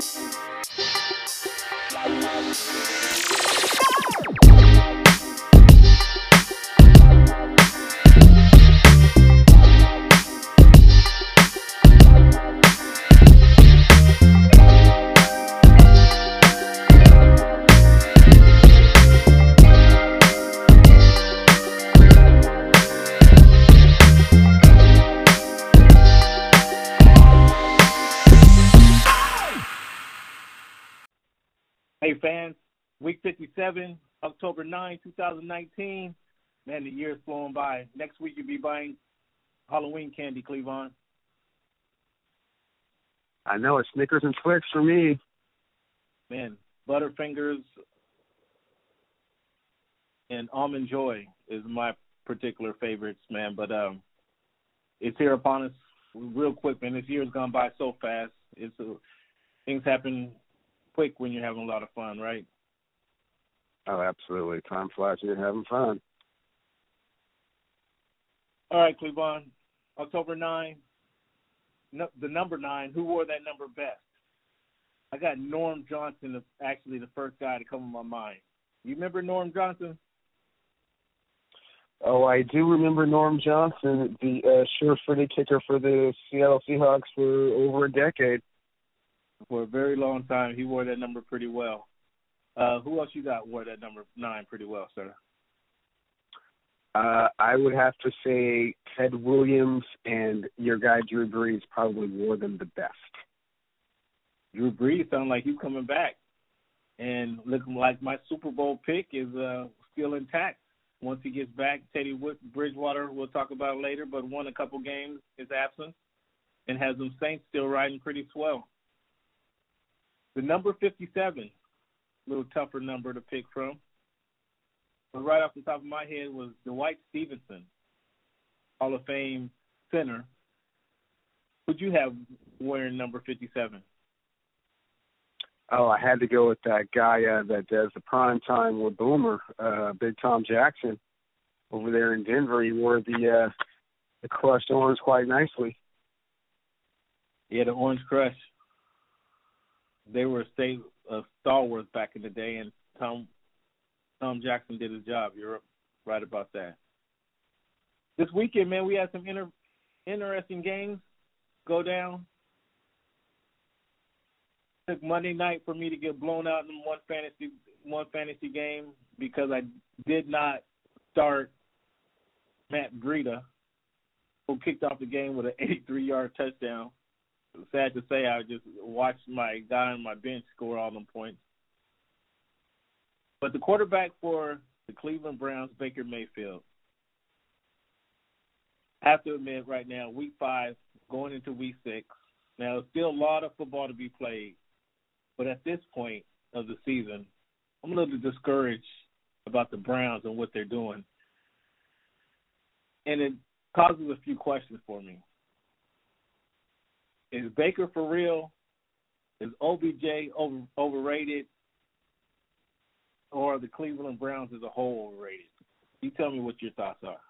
Go! Hey fans, week 57, October 9, 2019. Man, the year's flown by. Next week you'll be buying Halloween candy, Cleavon. I know it's Snickers and Twix for me. Man, Butterfingers and Almond Joy is my particular favorites, man. But um, it's here upon us real quick, man. This year's gone by so fast. It's uh, things happen quick when you're having a lot of fun, right? Oh, absolutely. Time flies when you're having fun. All right, Cleavon. October 9, no, the number 9, who wore that number best? I got Norm Johnson, actually the first guy to come to my mind. You remember Norm Johnson? Oh, I do remember Norm Johnson, the uh, sure-footed kicker for the Seattle Seahawks for over a decade. For a very long time, he wore that number pretty well. Uh, who else you got wore that number nine pretty well, sir? Uh, I would have to say Ted Williams and your guy Drew Brees probably wore them the best. Drew Brees sounds like he's coming back, and looking like my Super Bowl pick is uh, still intact. Once he gets back, Teddy Bridgewater, we'll talk about later, but won a couple games his absence, and has them Saints still riding pretty swell. The number 57, a little tougher number to pick from. But right off the top of my head was Dwight Stephenson, Hall of Fame center. Would you have wearing number 57? Oh, I had to go with that guy uh, that does the prime time with Boomer, uh, Big Tom Jackson, over there in Denver. He wore the uh, the crushed orange quite nicely. Yeah, the orange crush. They were state of stalwarts back in the day, and Tom Tom Jackson did his job. You're right about that. This weekend, man, we had some inter- interesting games go down took Monday night for me to get blown out in one fantasy one fantasy game because I did not start Matt Breida, who kicked off the game with an 83 yard touchdown. Sad to say, I just watched my guy on my bench score all them points. But the quarterback for the Cleveland Browns, Baker Mayfield, I have to admit right now, week five, going into week six, now still a lot of football to be played. But at this point of the season, I'm a little discouraged about the Browns and what they're doing. And it causes a few questions for me. Is Baker for real? Is OBJ over, overrated? Or the Cleveland Browns as a whole overrated? You tell me what your thoughts are.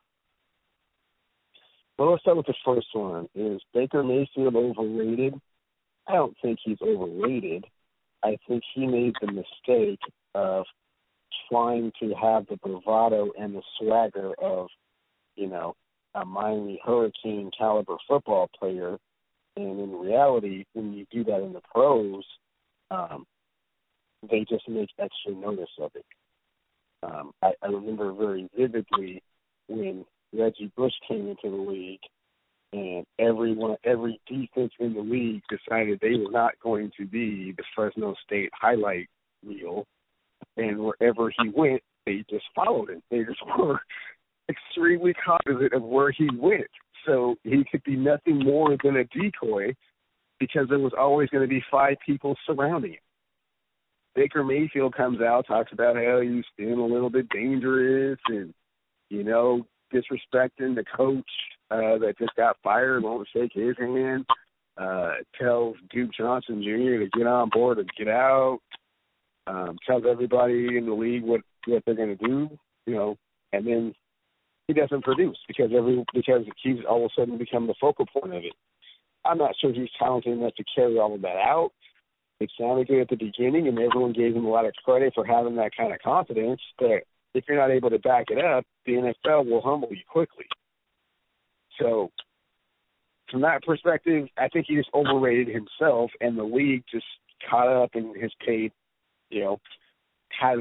Well, let's start with the first one. Is Baker Mayfield overrated? I don't think he's overrated. I think he made the mistake of trying to have the bravado and the swagger of, you know, a Miami Hurricane caliber football player. And in reality, when you do that in the pros, um, they just make extra notice of it. Um, I, I remember very vividly when Reggie Bush came into the league and everyone, every defense in the league decided they were not going to be the Fresno State highlight reel, and wherever he went, they just followed him. They just were extremely cognizant of where he went, so he could be nothing more than a decoy because there was always going to be five people surrounding him. Baker Mayfield comes out, talks about how he's being a little bit dangerous and, you know, disrespecting the coach uh, that just got fired, won't shake his hand, uh, tells Duke Johnson Jr. to get on board or get out, um, tells everybody in the league what what they're going to do, you know, and then he doesn't produce because every because he's all of a sudden become the focal point of it. I'm not sure he's talented enough to carry all of that out, it sounded good at the beginning, and everyone gave him a lot of credit for having that kind of confidence. But if you're not able to back it up, the NFL will humble you quickly. So, from that perspective, I think he just overrated himself, and the league just caught up and has paid, you know, has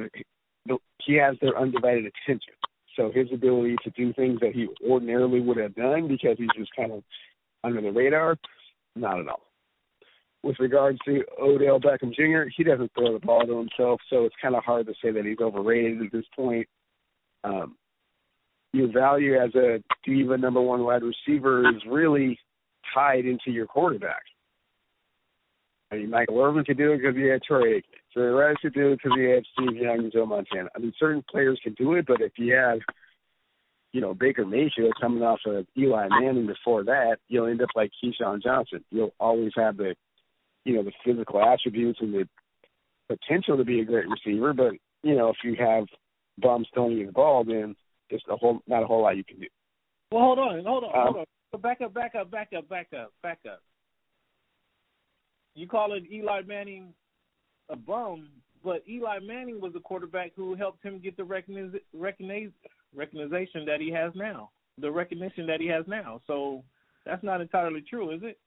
he has their undivided attention. So his ability to do things that he ordinarily would have done because he's just kind of under the radar, not at all with regards to Odell Beckham Jr., he doesn't throw the ball to himself, so it's kind of hard to say that he's overrated at this point. Um, your value as a diva number one wide receiver is really tied into your quarterback. I mean, Michael Irvin could do it because he had Troy Aikman. Jerry Rice could do it because he had Steve Young and Joe Montana. I mean, certain players can do it, but if you have, you know, Baker Mayfield coming off of Eli Manning before that, you'll end up like Keyshawn Johnson. You'll always have the you know the physical attributes and the potential to be a great receiver, but you know if you have bums throwing you the ball, then there's a whole not a whole lot you can do. Well, hold on, hold on, um, hold on. Back up, back up, back up, back up, back up. You call it Eli Manning a bum, but Eli Manning was a quarterback who helped him get the recogniz- recogniz- recognition that he has now, the recognition that he has now. So that's not entirely true, is it?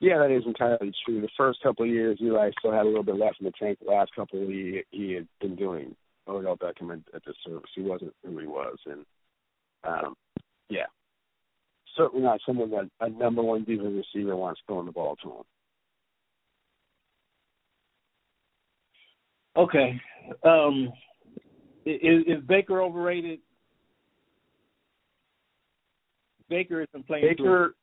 Yeah, that is entirely true. The first couple of years, Eli still had a little bit left in the tank. The last couple, he he had been doing Odell Beckham at, at the service. He wasn't who he was, and um, yeah, certainly not someone that a number one defensive receiver wants throwing the ball to him. Okay, um, is, is Baker overrated? Baker isn't playing. Baker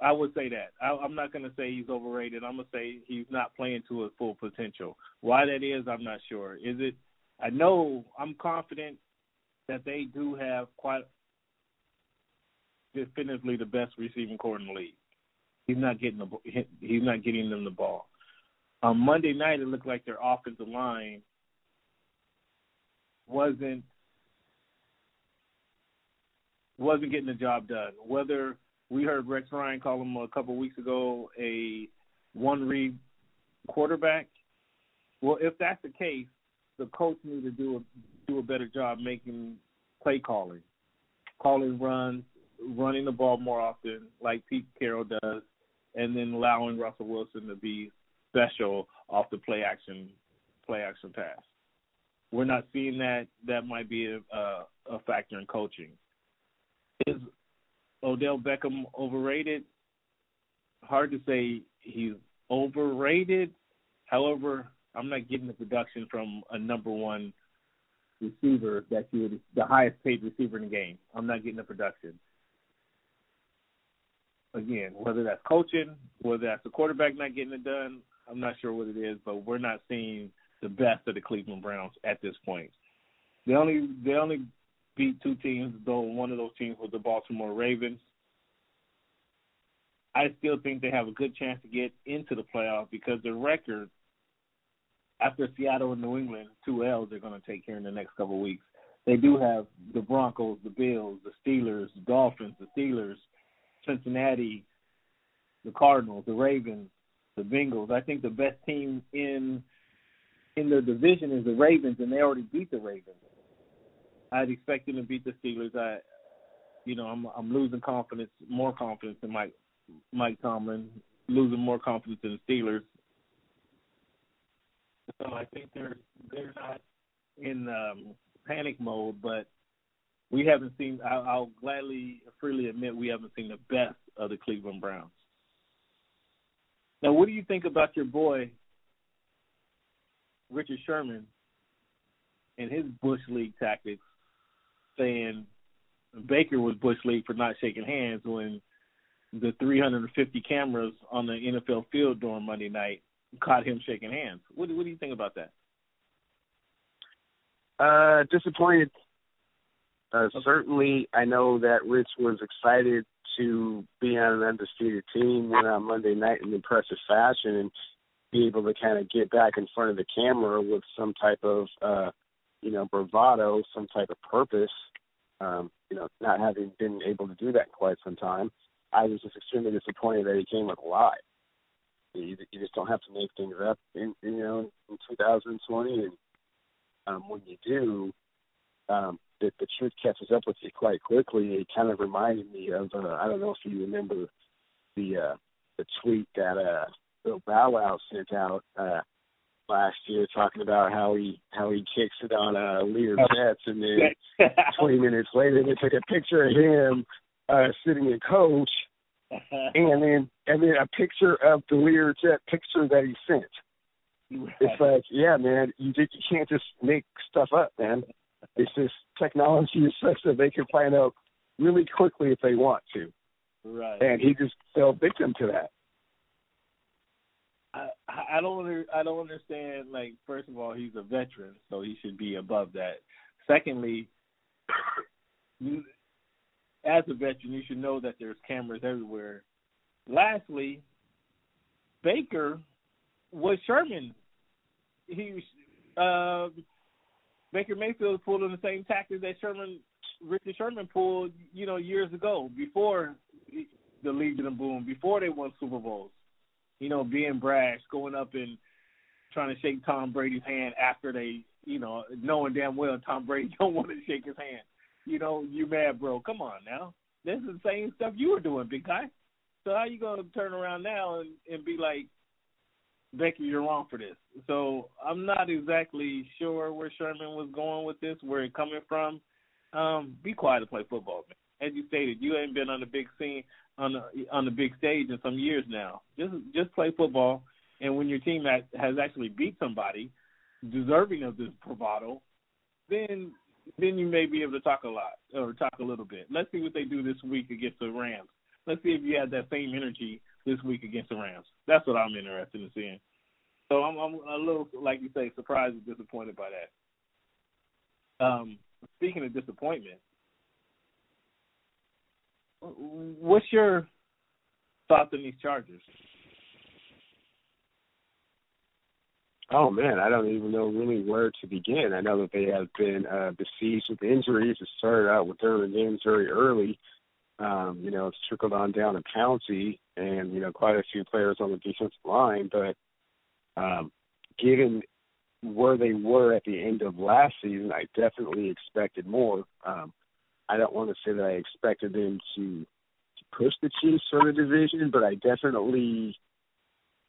I would say that. I, I'm not going to say he's overrated. I'm going to say he's not playing to his full potential. Why that is, I'm not sure. Is it? I know I'm confident that they do have quite definitively the best receiving corps in the league. He's not getting the he's not getting them the ball. On Monday night, it looked like their offensive line wasn't wasn't getting the job done. Whether we heard Rex Ryan call him a couple weeks ago a one read quarterback. Well, if that's the case, the coach need to do a do a better job making play calling, calling runs, running the ball more often, like Pete Carroll does, and then allowing Russell Wilson to be special off the play action play action pass. We're not seeing that. That might be a, a, factor in coaching. Is Odell Beckham overrated? Hard to say he's overrated. However, I'm not getting the production from a number one receiver that you would the highest paid receiver in the game. I'm not getting the production. Again, whether that's coaching, whether that's the quarterback not getting it done, I'm not sure what it is, but we're not seeing the best of the Cleveland Browns at this point. The only the only beat two teams, though one of those teams was the Baltimore Ravens. I still think they have a good chance to get into the playoffs because the record after Seattle and New England, two L's they're going to take here in the next couple of weeks. They do have the Broncos, the Bills, the Steelers, the Dolphins, the Steelers, Cincinnati, the Cardinals, the Ravens, the Bengals. I think the best team in in the division is the Ravens, and they already beat the Ravens. I'd expect them to beat the Steelers. I, you know, I'm I'm losing confidence, more confidence in Mike Mike Tomlin, losing more confidence in the Steelers. So I think they're they're not in um, panic mode, but we haven't seen. I'll, I'll gladly, freely admit, we haven't seen the best of the Cleveland Browns. Now, what do you think about your boy Richard Sherman and his bush league tactics saying Baker was bush league for not shaking hands when the 350 cameras on the NFL field during Monday night caught him shaking hands. What, what do you think about that? Uh, disappointed. Uh, okay. Certainly, I know that Rich was excited to be on an undisputed team, win on Monday night in impressive fashion, and be able to kind of get back in front of the camera with some type of, uh, you know, bravado, some type of purpose um, you know, not having been able to do that in quite some time, I was just extremely disappointed that he came with a lie. You, you just don't have to make things up in you know in 2020, and um, when you do, um, the, the truth catches up with you quite quickly. It kind of reminded me of uh, I don't know if you remember the uh, the tweet that uh, Bill Bow Wow sent out uh, last year, talking about how he how he kicks it on uh, Lear oh. Jets, and then 20 minutes later they took a picture of him uh, sitting in coach, and then and then a picture of the Lear Jet picture that he sent. Right. It's like, yeah, man, you just you can't just make stuff up, man. It's just technology is such that they can find out really quickly if they want to. Right. And he just fell victim to that. I I don't under, I don't understand. Like, first of all, he's a veteran, so he should be above that. Secondly, you, as a veteran, you should know that there's cameras everywhere. Lastly, Baker was Sherman. He uh, Baker Mayfield pulled in the same tactics that Sherman Richard Sherman pulled, you know, years ago before the Legion of Boom, before they won Super Bowls. You know, being brash, going up and trying to shake Tom Brady's hand after they, you know, knowing damn well Tom Brady don't want to shake his hand. You know, you mad, bro? Come on now. This is the same stuff you were doing, big guy. So how you gonna turn around now and, and be like, Becky, you're wrong for this. So I'm not exactly sure where Sherman was going with this, where it coming from. Um, be quiet and play football, man. As you stated, you ain't been on the big scene on the on the big stage in some years now. Just just play football, and when your team has actually beat somebody deserving of this bravado, then then you may be able to talk a lot or talk a little bit. Let's see what they do this week against the Rams. Let's see if you have that same energy this week against the Rams. That's what I'm interested in seeing. So I'm, I'm a little, like you say, surprised and disappointed by that. Um, speaking of disappointment, what's your thoughts on these Chargers? Oh man, I don't even know really where to begin. I know that they have been uh, besieged with injuries. It started out with Derwin James very early. Um, you know, it's trickled on down to Pouncey and you know quite a few players on the defensive line. But um, given where they were at the end of last season, I definitely expected more. Um, I don't want to say that I expected them to, to push the Chiefs for the division, but I definitely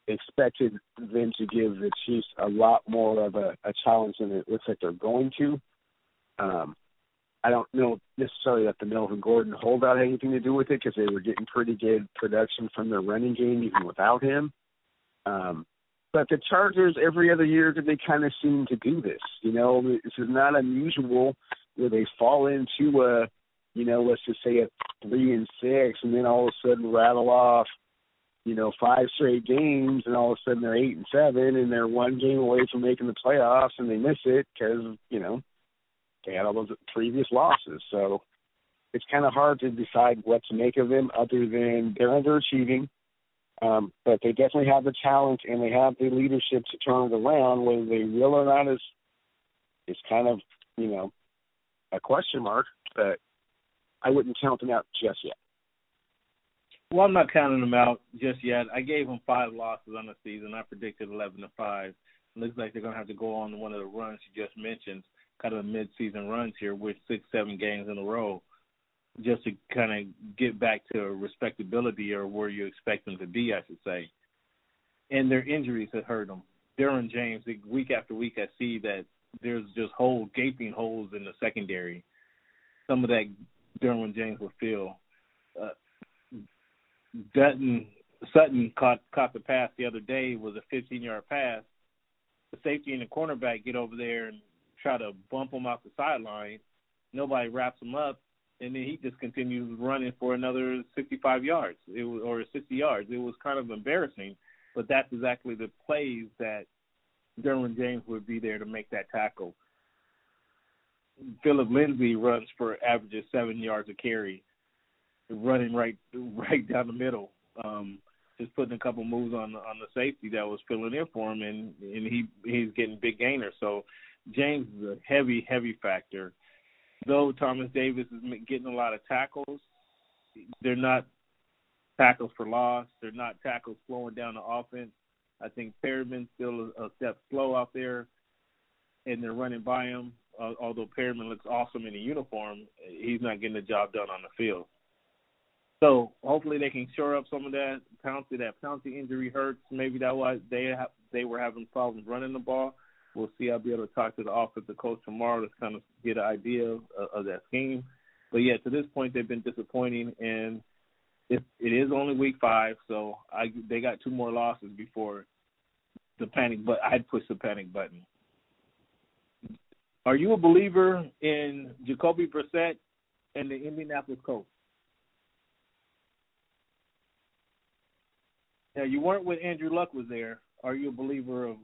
expected them to give the Chiefs a lot more of a, a challenge than it looks like they're going to. Um, I don't know necessarily that the Melvin Gordon holdout had anything to do with it because they were getting pretty good production from their running game even without him. Um, but the Chargers every other year they kind of seem to do this. You know, this is not unusual where they fall into a, you know, let's just say a three and six, and then all of a sudden rattle off, you know, five straight games, and all of a sudden they're eight and seven, and they're one game away from making the playoffs, and they miss it because you know they had all those previous losses. So it's kind of hard to decide what to make of them, other than they're underachieving. Um, but they definitely have the talent and they have the leadership to turn it around. Whether they will or not is is kind of you know a question mark, but I wouldn't count them out just yet. Well, I'm not counting them out just yet. I gave them five losses on the season. I predicted 11 to five. Looks like they're going to have to go on one of the runs you just mentioned, kind of mid-season runs here with six, seven games in a row, just to kind of get back to respectability or where you expect them to be, I should say. And their injuries have hurt them. Derwin James, week after week, I see that there's just whole gaping holes in the secondary. Some of that Derwin James will feel. Uh, Dutton Sutton caught caught the pass the other day was a 15 yard pass. The safety and the cornerback get over there and try to bump him off the sideline. Nobody wraps him up, and then he just continues running for another 65 yards. It was or 60 yards. It was kind of embarrassing, but that's exactly the plays that Derwin James would be there to make that tackle. Phillip Lindsay runs for averages seven yards a carry, running right right down the middle. Um, just putting a couple moves on on the safety that was filling in for him, and and he he's getting big gainers. So James is a heavy heavy factor. Though Thomas Davis is getting a lot of tackles, they're not tackles for loss. They're not tackles slowing down the offense. I think Perriman's still a, step slow out there, and they're running by him. Uh, although Perriman looks awesome in a uniform, he's not getting the job done on the field. So hopefully they can shore up some of that. Pouncey, that Pouncey injury hurts. Maybe that was they have they were having problems running the ball. We'll see. I'll be able to talk to the offensive coach tomorrow to kind of get an idea of, of that scheme. But yeah, to this point they've been disappointing, and it, it is only week five, so I they got two more losses before the panic. But I'd push the panic button. Are you a believer in Jacoby Brissett and the Indianapolis Colts? Now you weren't when Andrew Luck was there. Are you a believer of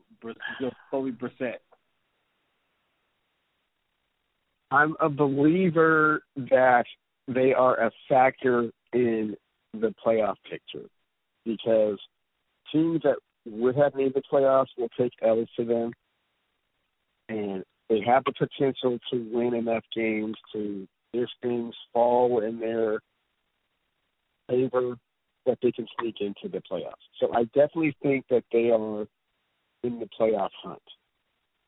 Jacoby Brissett? I'm a believer that they are a factor in the playoff picture because teams that would have made the playoffs will take L's to them, and they have the potential to win enough games to if things fall in their favor that they can sneak into the playoffs. So I definitely think that they are in the playoff hunt.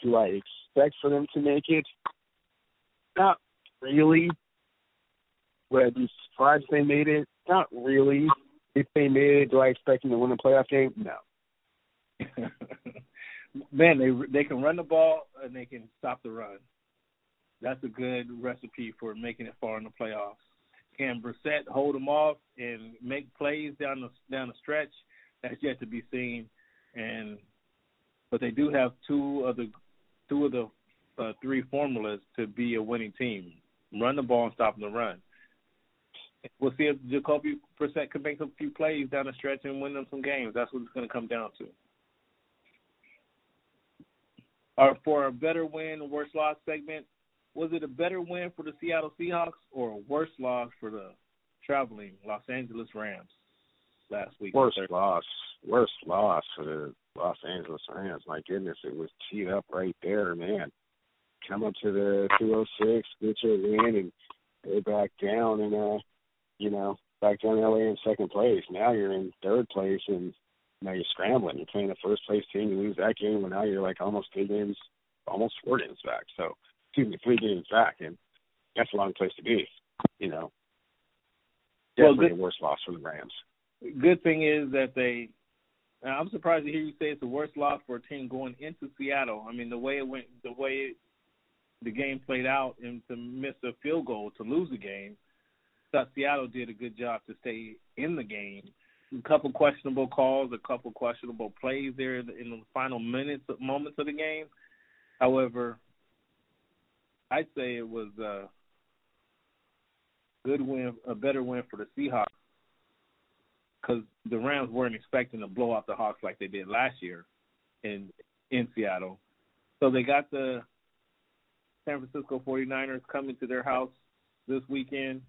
Do I expect for them to make it? Not really. Would I be surprised if they made it? Not really. If they made it, do I expect them to win a playoff game? No. Man, they they can run the ball and they can stop the run. That's a good recipe for making it far in the playoffs. Can Brissett hold them off and make plays down the down the stretch? That's yet to be seen. And but they do have two of the two of the uh, three formulas to be a winning team: run the ball and stop the run. We'll see if Jacoby Brissett can make a few plays down the stretch and win them some games. That's what it's going to come down to. Or for a better win, worse loss segment, was it a better win for the Seattle Seahawks or a worse loss for the traveling Los Angeles Rams last week? Worst loss. Worst loss for the Los Angeles Rams. My goodness, it was teed up right there, man. Come up to the 206, get your win, and go back down and, uh, you know, back down LA in second place. Now you're in third place, and now you're scrambling. You're playing the first place team. You lose that game, and now you're like almost three games, almost four games back. So excuse me, three games back, and that's a long place to be. You know, definitely well, good, a worse loss for the Rams. Good thing is that they. I'm surprised to hear you say it's the worst loss for a team going into Seattle. I mean, the way it went, the way it, the game played out, and to miss a field goal to lose the game. Thought Seattle did a good job to stay in the game. A couple questionable calls, a couple questionable plays there in the final minutes, moments of the game. However, I'd say it was a good win, a better win for the Seahawks because the Rams weren't expecting to blow out the Hawks like they did last year in in Seattle. So they got the San Francisco 49ers coming to their house this weekend,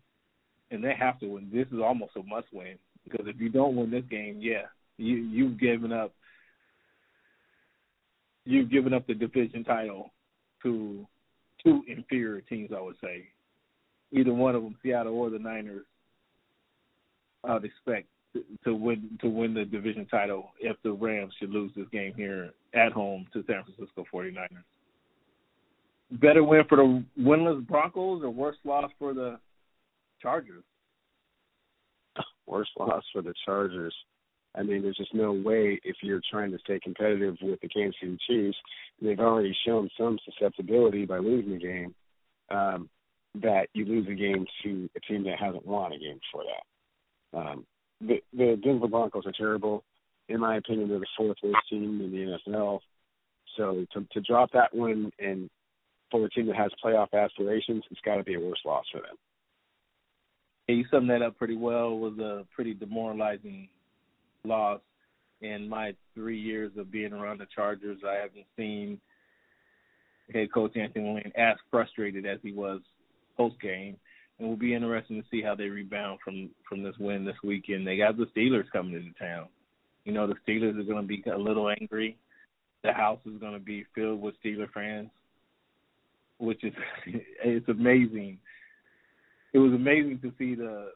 and they have to win. This is almost a must win because if you don't win this game, yeah, you you've given up you've given up the division title to two inferior teams, I would say. Either one of them, Seattle or the Niners, I'd expect to, to win to win the division title if the Rams should lose this game here at home to San Francisco 49ers. Better win for the winless Broncos or worse loss for the Chargers? Worst loss for the Chargers. I mean, there's just no way if you're trying to stay competitive with the Kansas City Chiefs, they've already shown some susceptibility by losing the game, um, that you lose a game to a team that hasn't won a game before that. Um, the, the Denver Broncos are terrible. In my opinion, they're the fourth worst team in the NFL. So to, to drop that one and for a team that has playoff aspirations, it's got to be a worse loss for them. Yeah, you summed that up pretty well. It was a pretty demoralizing loss in my three years of being around the Chargers. I haven't seen head coach Anthony Lynn as frustrated as he was post game. And will be interesting to see how they rebound from from this win this weekend. They got the Steelers coming into town. You know the Steelers are going to be a little angry. The house is going to be filled with Steeler fans, which is it's amazing. It was amazing to see the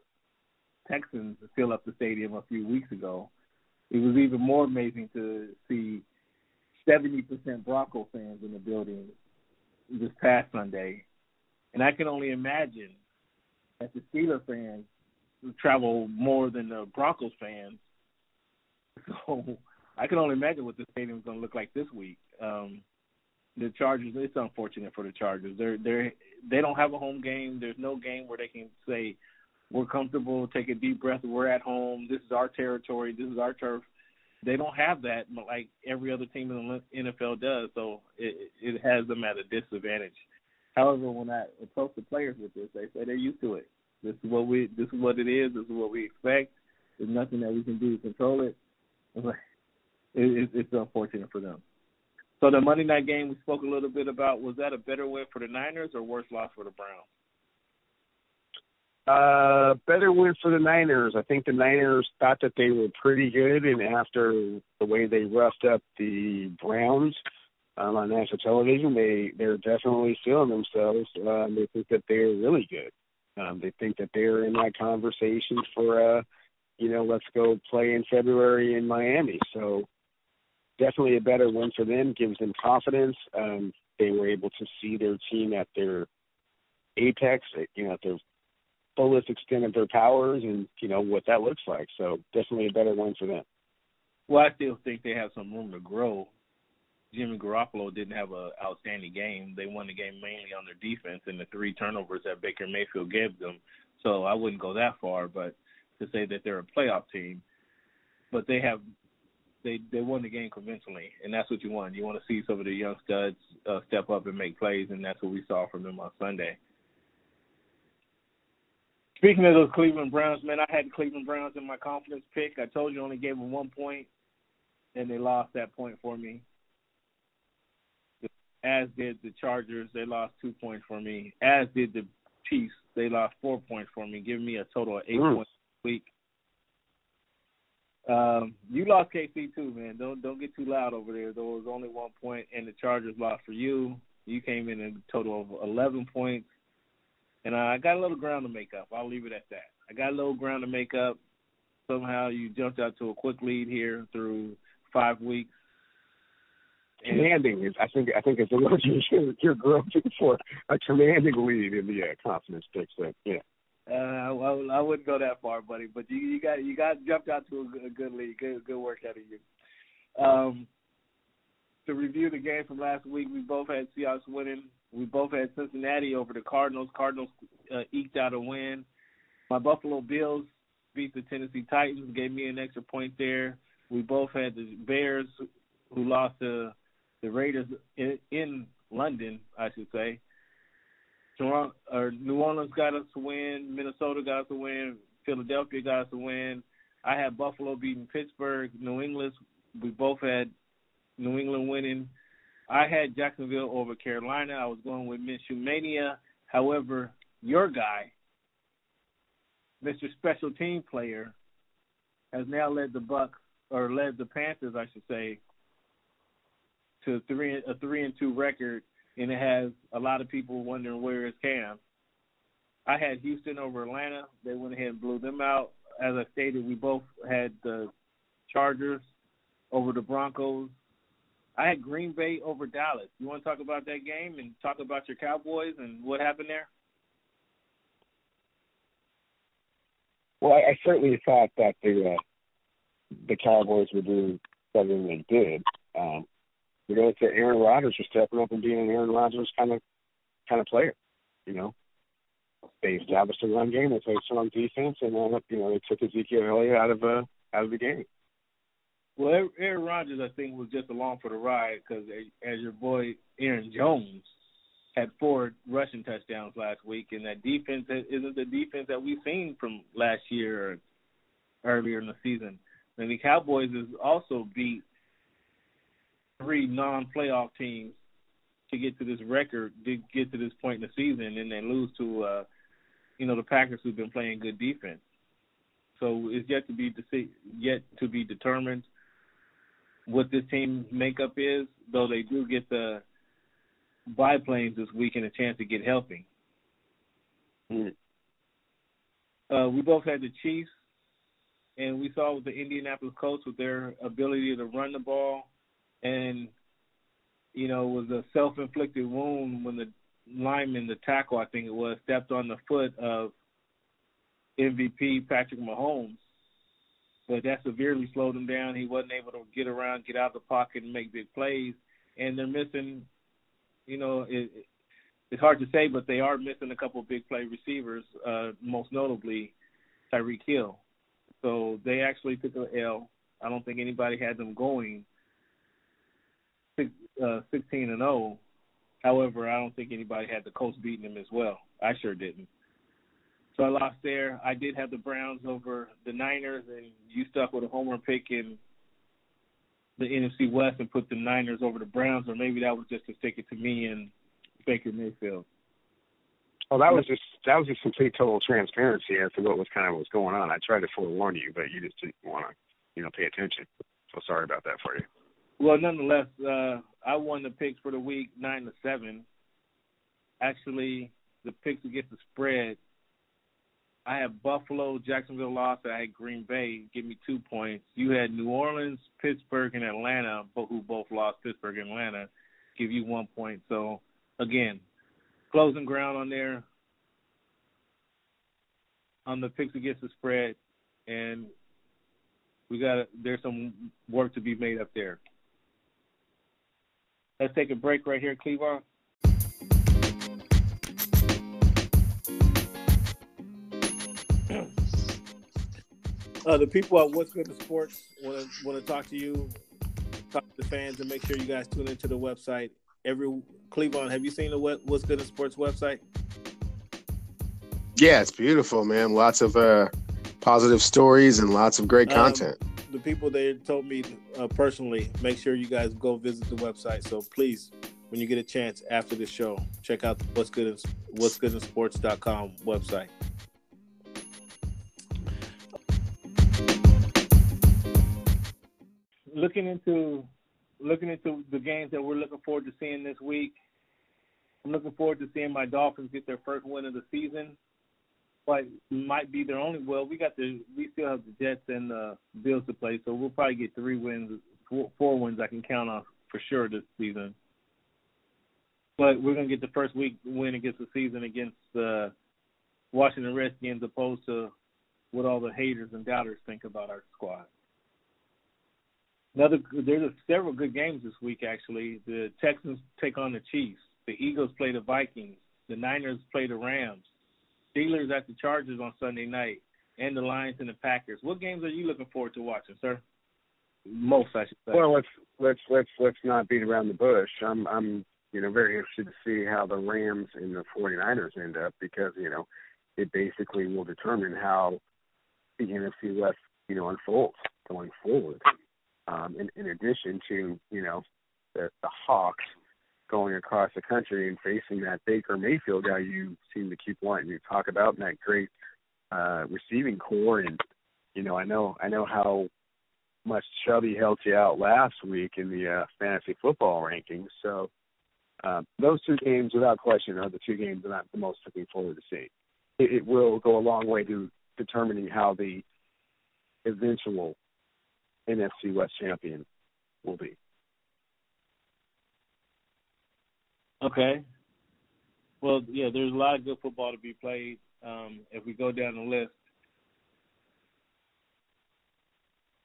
Texans fill up the stadium a few weeks ago. It was even more amazing to see 70% Bronco fans in the building this past Sunday. And I can only imagine that the Steelers fans travel more than the Broncos fans. So I can only imagine what the stadium's going to look like this week. Um, the Chargers, it's unfortunate for the Chargers. They're they're they don't have a home game. There's no game where they can say we're comfortable, take a deep breath, we're at home. This is our territory. This is our turf. They don't have that like every other team in the NFL does. So it it has them at a disadvantage. However, when I approach the players with this, they say they're used to it. This is what we. This is what it is. This is what we expect. There's nothing that we can do to control it. it it's unfortunate for them. So the Monday night game we spoke a little bit about was that a better win for the Niners or worse loss for the Browns? Uh, better win for the Niners. I think the Niners thought that they were pretty good, and after the way they roughed up the Browns um, on national television, they they're definitely feeling themselves. Um, they think that they're really good. Um, they think that they're in that conversation for, uh, you know, let's go play in February in Miami. So definitely a better win for them. Gives them confidence. Um, they were able to see their team at their apex, you know, at their fullest extent of their powers, and you know what that looks like. So definitely a better win for them. Well, I still think they have some room to grow Jimmy Garoppolo didn't have an outstanding game. They won the game mainly on their defense and the three turnovers that Baker Mayfield gave them. So I wouldn't go that far, but to say that they're a playoff team, but they have they they won the game convincingly, and that's what you want. You want to see some of the young studs uh, step up and make plays, and that's what we saw from them on Sunday. Speaking of those Cleveland Browns, man, I had Cleveland Browns in my confidence pick. I told you I only gave them one point, and they lost that point for me as did the Chargers. They lost two points for me. As did the Chiefs. They lost four points for me, giving me a total of eight mm. points a week. Um, you lost KC too, man. Don't don't get too loud over there. There was only one point, and the Chargers lost for you. You came in a total of eleven points, and I got a little ground to make up. I'll leave it at that. I got a little ground to make up. Somehow you jumped out to a quick lead here through five weeks commanding is I think I think it's a word you're, you're groping for a commanding lead in the uh, pick. So yeah. Uh, well, I wouldn't go that far, buddy. But you, you got you got jumped out to a, a good lead. Good good work out of you. Um, to review the game from last week, we both had Seahawks winning. We both had Cincinnati over the Cardinals. Cardinals uh, eked out a win. My Buffalo Bills beat the Tennessee Titans, gave me an extra point there. We both had the Bears, who lost to the Raiders in, in London, I should say. Toronto or New Orleans got us to win. Minnesota got us to win. Philadelphia got us to win. I had Buffalo beating Pittsburgh. New England, we both had New England winning. I had Jacksonville over Carolina. I was going with Minshew Mania. However, your guy, Mr. Special Team Player, has now led the Bucks or led the Panthers, I should say, to three a three and two record, and it has a lot of people wondering where is Cam. I had Houston over Atlanta. They went ahead and blew them out. As I stated, we both had the Chargers over the Broncos. I had Green Bay over Dallas. You want to talk about that game and talk about your Cowboys and what happened there? Well, I, I certainly thought that the uh, the Cowboys would do better than they did. Um, you know, it's Aaron Rodgers was stepping up and being an Aaron Rodgers kind of kind of player. You know, they established a run game. They played strong defense, and then you know they took Ezekiel Elliott out of uh, out of the game. Well, Aaron Rodgers, I think, was just along for the ride because, as your boy Aaron Jones had four rushing touchdowns last week, and that defense isn't the defense that we've seen from last year or earlier in the season. And the Cowboys has also beat three non-playoff teams to get to this record, to get to this point in the season, and then lose to, uh, you know, the Packers who've been playing good defense. So it's yet to be yet to be determined what this team makeup is. Though they do get the biplanes this week and a chance to get healthy. Mm. Uh, we both had the Chiefs and we saw with the Indianapolis Colts with their ability to run the ball, and you know, it was a self-inflicted wound when the lineman, the tackle, I think it was, stepped on the foot of MVP Patrick Mahomes. But that severely slowed him down. He wasn't able to get around, get out of the pocket, and make big plays. And they're missing, you know, it, it's hard to say, but they are missing a couple of big play receivers, uh, most notably Tyreek Hill. So they actually took an L. I don't think anybody had them going six, uh, 16 and 0. However, I don't think anybody had the Colts beating them as well. I sure didn't. So I lost there. I did have the Browns over the Niners, and you stuck with a homer pick in the NFC West and put the Niners over the Browns, or maybe that was just to stick it to me and Baker Mayfield. Oh, that was just that was just complete total transparency as to what was kind of was going on. I tried to forewarn you, but you just didn't want to, you know, pay attention. So sorry about that for you. Well, nonetheless, uh, I won the picks for the week nine to seven. Actually, the picks against the spread. I had Buffalo, Jacksonville lost. I had Green Bay give me two points. You had New Orleans, Pittsburgh, and Atlanta, who both lost. Pittsburgh and Atlanta give you one point. So again, closing ground on there on the picks against the spread, and we got there's some work to be made up there. Let's take a break right here, Cleavon. Uh, the people at What's Good in Sports want to want to talk to you, talk to the fans, and make sure you guys tune into the website. Every Cleavon, have you seen the What's Good in Sports website? Yeah, it's beautiful, man. Lots of uh, positive stories and lots of great um, content. Um, the people they told me uh, personally, make sure you guys go visit the website. So please, when you get a chance after the show, check out the What's Good in What's Good in Sports.com website. Looking into looking into the games that we're looking forward to seeing this week. I'm looking forward to seeing my Dolphins get their first win of the season. But might be their only. Well, we got the we still have the Jets and the Bills to play, so we'll probably get three wins, four, four wins I can count on for sure this season. But we're gonna get the first week win against the season against the uh, Washington Redskins, opposed to what all the haters and doubters think about our squad. Another there's several good games this week actually. The Texans take on the Chiefs. The Eagles play the Vikings. The Niners play the Rams. Steelers at the Chargers on Sunday night, and the Lions and the Packers. What games are you looking forward to watching, sir? Most, I should say. Well, let's let's let's let's not beat around the bush. I'm I'm you know very interested to see how the Rams and the 49ers end up because you know it basically will determine how the NFC West you know unfolds going forward um, in, in addition to you know the, the Hawks going across the country and facing that Baker Mayfield guy you seem to keep wanting to talk about and that great uh, receiving corps and you know I know I know how much Chubby helped you out last week in the uh, fantasy football rankings. So uh, those two games, without question, are the two games that I'm the most looking forward to seeing. It, it will go a long way to determining how the eventual NFC West champion will be. Okay. Well, yeah, there's a lot of good football to be played. Um, if we go down the list,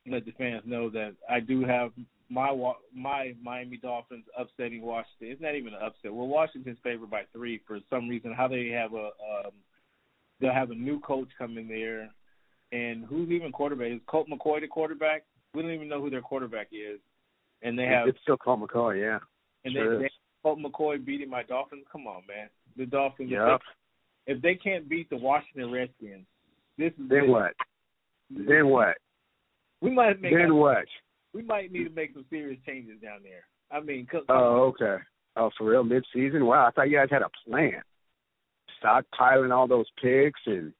let the fans know that I do have my my Miami Dolphins upsetting Washington. It's not even an upset. Well, Washington's favored by three for some reason. How they have a um, they'll have a new coach coming there, and who's even quarterback? Is Colt McCoy the quarterback? We don't even know who their quarterback is, and they have it's still Colt McCoy, yeah. And sure they, they Colt McCoy beating my Dolphins. Come on, man. The Dolphins. Yep. If they, if they can't beat the Washington Redskins, this is then what? Then what? We might make. Then what? We might need to make some serious changes down there. I mean, cause, oh, okay. Oh, for real, mid-season? Wow, I thought you guys had a plan. Stockpiling all those picks, and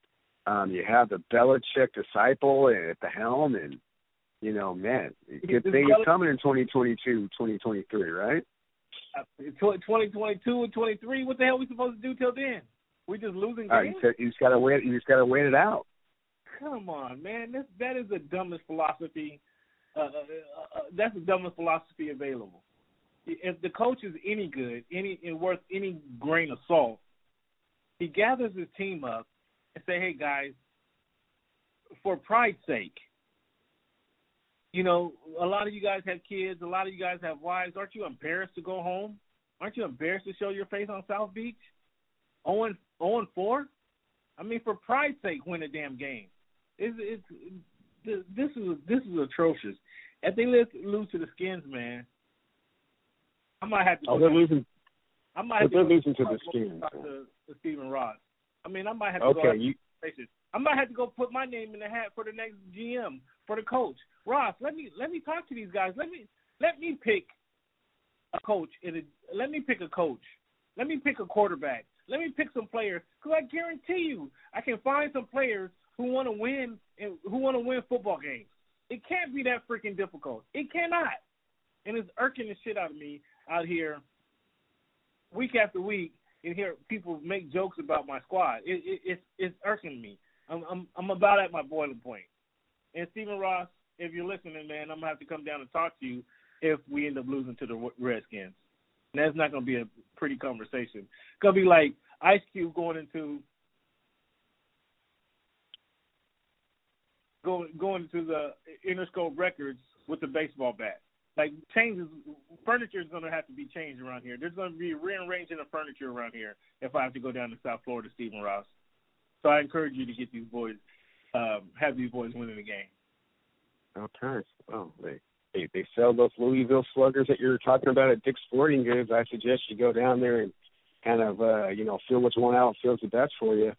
um, you have the Belichick disciple at the helm, and you know, man, good thing is coming in 2022, 2023, right? 2022 and 23. What the hell are we supposed to do till then? We just losing games. Uh, you just gotta wait. You just gotta wait it out. come on, man. This that is the dumbest philosophy. Uh, uh, uh, uh, that's the dumbest philosophy available. If the coach is any good, any and worth any grain of salt, he gathers his team up and say, "Hey guys, for pride's sake, you know, a lot of you guys have kids, a lot of you guys have wives. Aren't you embarrassed to go home? Aren't you embarrassed to show your face on South Beach? 0 and 4? I mean, for pride's sake, win a damn game. It's, it's this is this is atrocious. If they lose, lose to the Skins, man, I might have to. Oh, they're losing. I might have they're to losing to the Skins. Talk to, to Stephen Ross. I mean, I might have to okay, go. you. I might have to go put my name in the hat for the next GM for the coach. Ross, let me let me talk to these guys. Let me let me pick a coach in a, let me pick a coach. Let me pick a quarterback. Let me pick some players because I guarantee you, I can find some players who want to win and who want to win football games. It can't be that freaking difficult. It cannot, and it's irking the shit out of me out here, week after week, and hear people make jokes about my squad. It, it, it's it's irking me. I'm I'm I'm about at my boiling point. And Stephen Ross, if you're listening, man, I'm gonna have to come down and talk to you if we end up losing to the Redskins. And that's not gonna be a pretty conversation. It's gonna be like Ice Cube going into going going into the Interscope Records with the baseball bat. Like changes, furniture is gonna have to be changed around here. There's gonna be rearranging of furniture around here if I have to go down to South Florida, Stephen Ross. So I encourage you to get these boys, um, have these boys winning the game. Okay. Well, they they they sell those Louisville Sluggers that you're talking about at Dick's Sporting Goods. I suggest you go down there and kind of uh, you know feel which one out feels the best for you,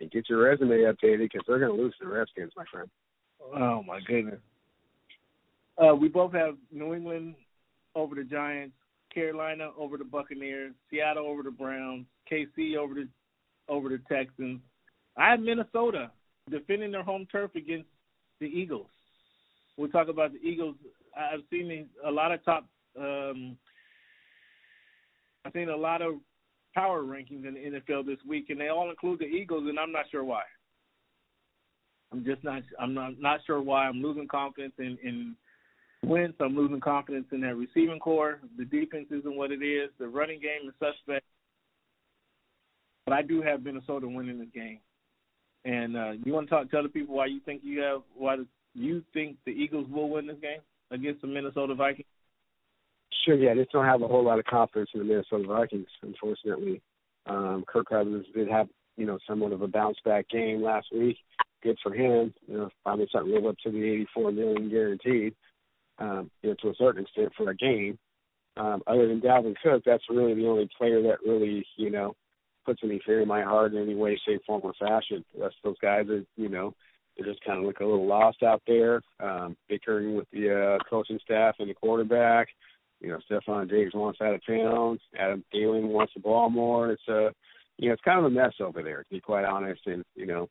and get your resume updated because they're going to lose to the Redskins, my friend. Oh my goodness. Uh, we both have New England over the Giants, Carolina over the Buccaneers, Seattle over the Browns, KC over the over the Texans. I have Minnesota defending their home turf against the Eagles. We'll talk about the Eagles. I've seen a lot of top. Um, I've seen a lot of power rankings in the NFL this week, and they all include the Eagles, and I'm not sure why. I'm just not. I'm not not sure why. I'm losing confidence in in Wentz. I'm losing confidence in that receiving corps. The defense isn't what it is. The running game is suspect. But I do have Minnesota winning this game. And uh, you want to talk tell the people why you think you have why you think the Eagles will win this game against the Minnesota Vikings? Sure, yeah, I just don't have a whole lot of confidence in the Minnesota Vikings, unfortunately. Um, Kirk Cousins did have, you know, somewhat of a bounce back game last week. Good for him. You know, finally starting to live up to the eighty four million guaranteed, um, you know, to a certain extent for a game. Um, other than Dalvin Cook, that's really the only player that really, you know, puts any fear in my heart in any way, shape, form, or fashion. The rest of those guys are, you know, they just kind of look a little lost out there, um, bickering with the uh, coaching staff and the quarterback. You know, Stefon Diggs wants out of town. Adam Thielen wants the ball more. It's a, uh, you know, it's kind of a mess over there, to be quite honest. And you know,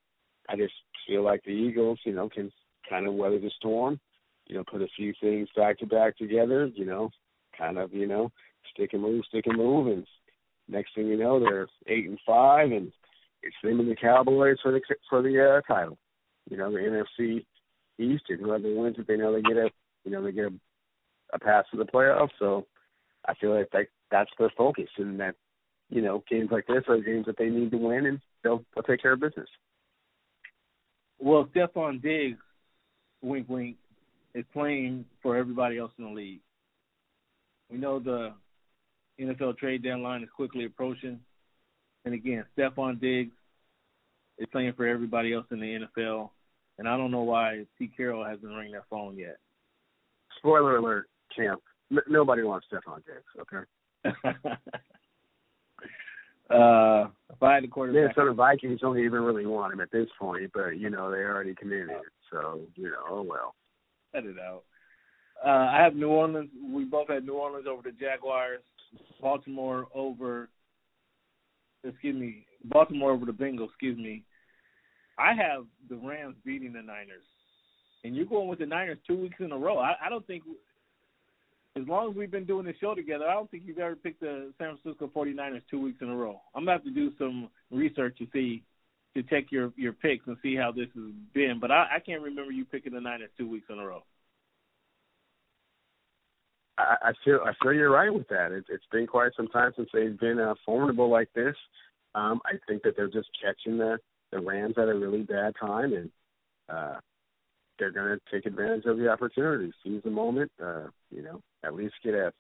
I just feel like the Eagles, you know, can kind of weather the storm. You know, put a few things back to back together. You know, kind of, you know, stick and move, stick and move, and next thing you know, they're eight and five, and it's them and the Cowboys for the for the uh, title. You know, the NFC East, and whoever wins it, they know they get a you know they get a, a pass to the playoffs. So I feel like that that's their focus, and that you know games like this are games that they need to win, and they'll they'll take care of business. Well, Stefon Diggs, wink wink, is playing for everybody else in the league. We know the NFL trade deadline is quickly approaching. And again, Stefon Diggs is playing for everybody else in the NFL. And I don't know why T. Carroll hasn't ring that phone yet. Spoiler alert, champ. N- nobody wants Stefon Diggs, okay? uh, if I had the quarterback. Minnesota Vikings don't even really want him at this point, but, you know, they already committed. So, you know, oh well. Cut it out. Uh, I have New Orleans. We both had New Orleans over the Jaguars. Baltimore over excuse me, Baltimore over the Bengals, excuse me. I have the Rams beating the Niners. And you're going with the Niners two weeks in a row. I, I don't think as long as we've been doing this show together, I don't think you've ever picked the San Francisco 49ers two weeks in a row. I'm to have to do some research to see to check your your picks and see how this has been. But I, I can't remember you picking the Niners two weeks in a row. I, I feel I feel you're right with that. It, it's been quite some time since they've been uh, formidable like this. Um, I think that they're just catching the the Rams at a really bad time, and uh, they're going to take advantage of the opportunity, seize the moment. Uh, you know, at least get a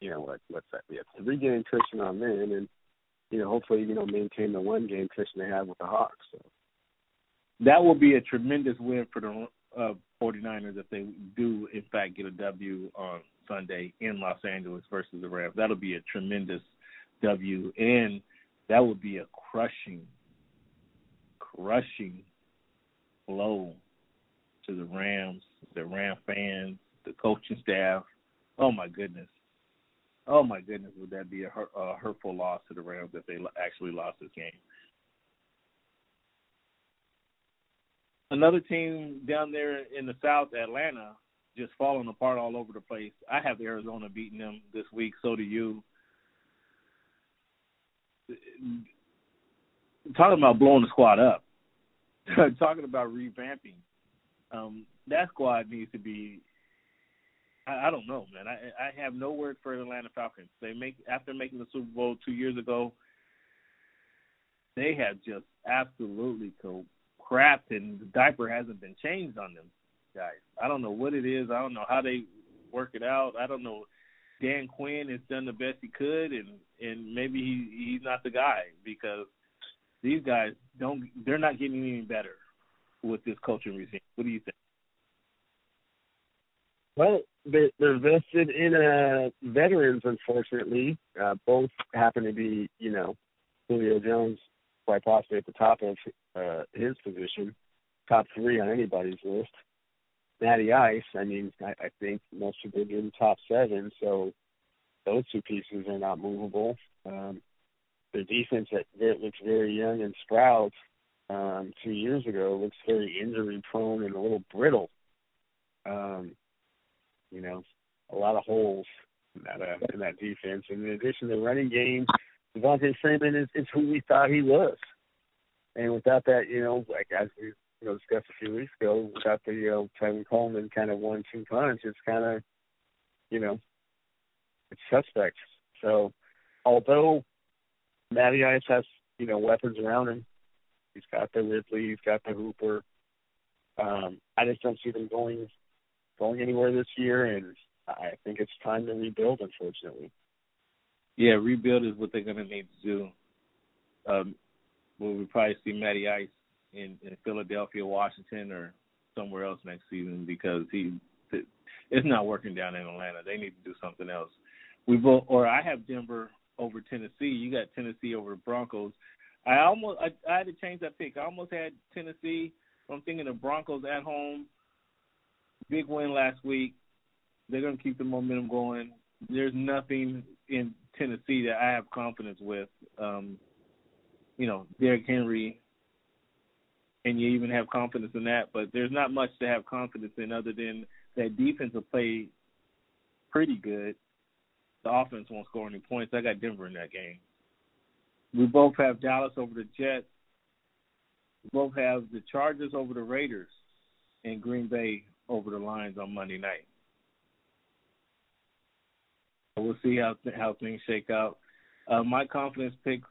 you know what what's that? Yeah, three game cushion on them, and you know hopefully you know maintain the one game cushion they have with the Hawks. So. That will be a tremendous win for the uh, 49ers if they do, in fact, get a W on Sunday in Los Angeles versus the Rams. That'll be a tremendous W, and that would be a crushing, crushing blow to the Rams, the Ram fans, the coaching staff. Oh my goodness. Oh my goodness, would that be a, hurt, a hurtful loss to the Rams if they actually lost this game? Another team down there in the South, Atlanta, just falling apart all over the place. I have Arizona beating them this week. So do you. Talking about blowing the squad up. Talking about revamping. Um, that squad needs to be. I, I don't know, man. I I have no word for the Atlanta Falcons. They make after making the Super Bowl two years ago. They have just absolutely co- crapped and the diaper hasn't been changed on them guys. I don't know what it is. I don't know how they work it out. I don't know. Dan Quinn has done the best he could, and and maybe he he's not the guy because these guys don't. They're not getting any better with this coaching regime. What do you think? Well, they're vested in uh, veterans, unfortunately. Uh, both happen to be, you know, Julio Jones quite possibly at the top of uh, his position, top three on anybody's list. Matty Ice, I mean, I, I think most of them in top seven, so those two pieces are not movable. Um, their defense that, that looks very young and sprout um, two years ago looks very injury prone and a little brittle. Um, you know, a lot of holes in that uh, in that defense. And in addition, the running game Devonta Freeman is, is who we thought he was. And without that, you know, like as we you know discussed a few weeks ago, without the you know Tevin Coleman kind of one two punch, it's kind of you know it's suspect. So although Matty Ice has you know weapons around him, he's got the Ridley, he's got the Hooper. Um, I just don't see them going going anywhere this year, and I think it's time to rebuild. Unfortunately. Yeah, rebuild is what they're to need to do. Um, we'll probably see Matty Ice in, in Philadelphia, Washington, or somewhere else next season because he it's not working down in Atlanta. They need to do something else. We both, or I have Denver over Tennessee. You got Tennessee over Broncos. I almost I, I had to change that pick. I almost had Tennessee. I'm thinking the Broncos at home. Big win last week. They're to keep the momentum going. There's nothing in Tennessee that I have confidence with. Um, you know, Derrick Henry, and you even have confidence in that. But there's not much to have confidence in other than that defense will play pretty good. The offense won't score any points. I got Denver in that game. We both have Dallas over the Jets. We both have the Chargers over the Raiders, and Green Bay over the Lions on Monday night. We'll see how how things shake out. Uh, my confidence picks.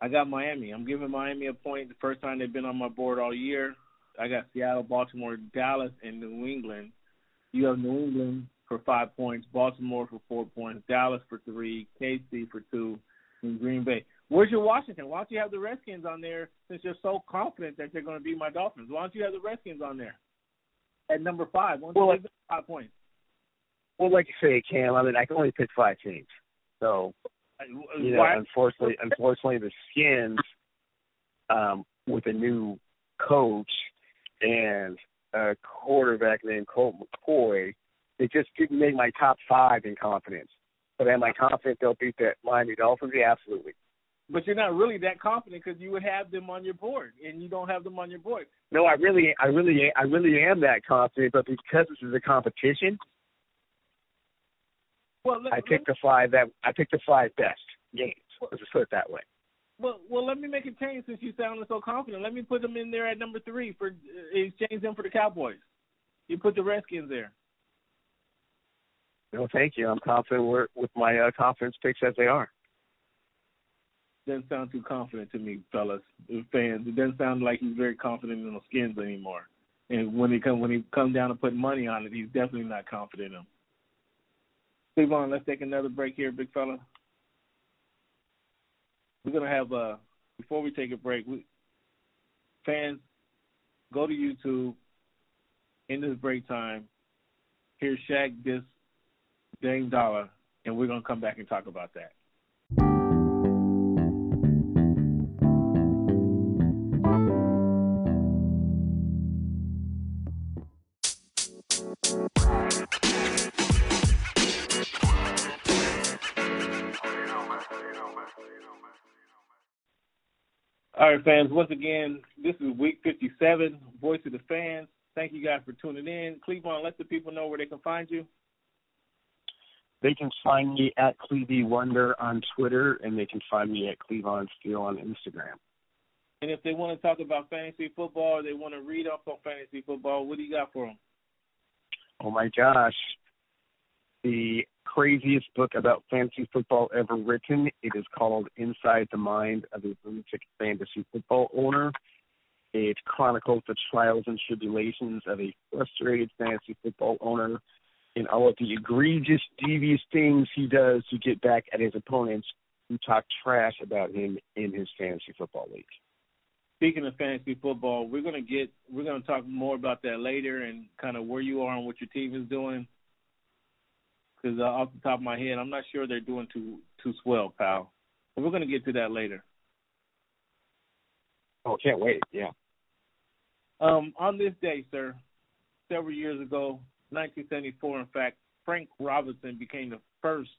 I got Miami. I'm giving Miami a point. The first time they've been on my board all year. I got Seattle, Baltimore, Dallas, and New England. You have New England for five points, Baltimore for four points, Dallas for three, KC for two, and Green Bay. Where's your Washington? Why don't you have the Redskins on there since you're so confident that they're going to beat my Dolphins? Why don't you have the Redskins on there at number five? Why don't well, you give five points? Well, like you say, Cam, I mean, I can only pick five teams. So, you know, unfortunately, unfortunately, the Skins, um, with a new coach and a quarterback named Colt McCoy, it just didn't make my top five in confidence. But am I confident they'll beat that Miami Dolphins? Yeah, absolutely. But you're not really that confident because you would have them on your board, and you don't have them on your board. No, I really, I really, I really am that confident. But because this is a competition, well, I picked the five that I picked the five best games. Let's put it that way. Well, well, let me make a change since you sounded so confident. Let me put them in there at number three for uh, exchange them for the Cowboys. You put the Redskins there. No, thank you. I'm confident with my uh, confidence picks as they are. Doesn't sound too confident to me, fellas, fans. It doesn't sound like he's very confident in the Skins anymore. And when he come when he come down to put money on it, he's definitely not confident in them. Cleavon, let's take another break here, big fella. We're gonna have uh before we take a break, we fans go to YouTube in this break time. Here's Shaq this Dame Dollar, and we're gonna come back and talk about that. All right, fans. Once again, this is week 57, Voice of the Fans. Thank you guys for tuning in. Cleavon, let the people know where they can find you. They can find me at Clevie Wonder on Twitter, and they can find me at Cleavon Steel on Instagram. And if they want to talk about fantasy football, or they want to read up on fantasy football, what do you got for them? Oh my gosh, the craziest book about fantasy football ever written. It is called Inside the Mind of a Lunatic Fantasy Football Owner. It chronicles the trials and tribulations of a frustrated fantasy football owner and all of the egregious, devious things he does to get back at his opponents who talk trash about him in his fantasy football league. Speaking of fantasy football, we're gonna get we're gonna talk more about that later and kind of where you are and what your team is doing because uh, off the top of my head, I'm not sure they're doing too too swell, pal. But we're gonna get to that later. Oh, can't wait! Yeah. Um, on this day, sir, several years ago, 1974, in fact, Frank Robinson became the first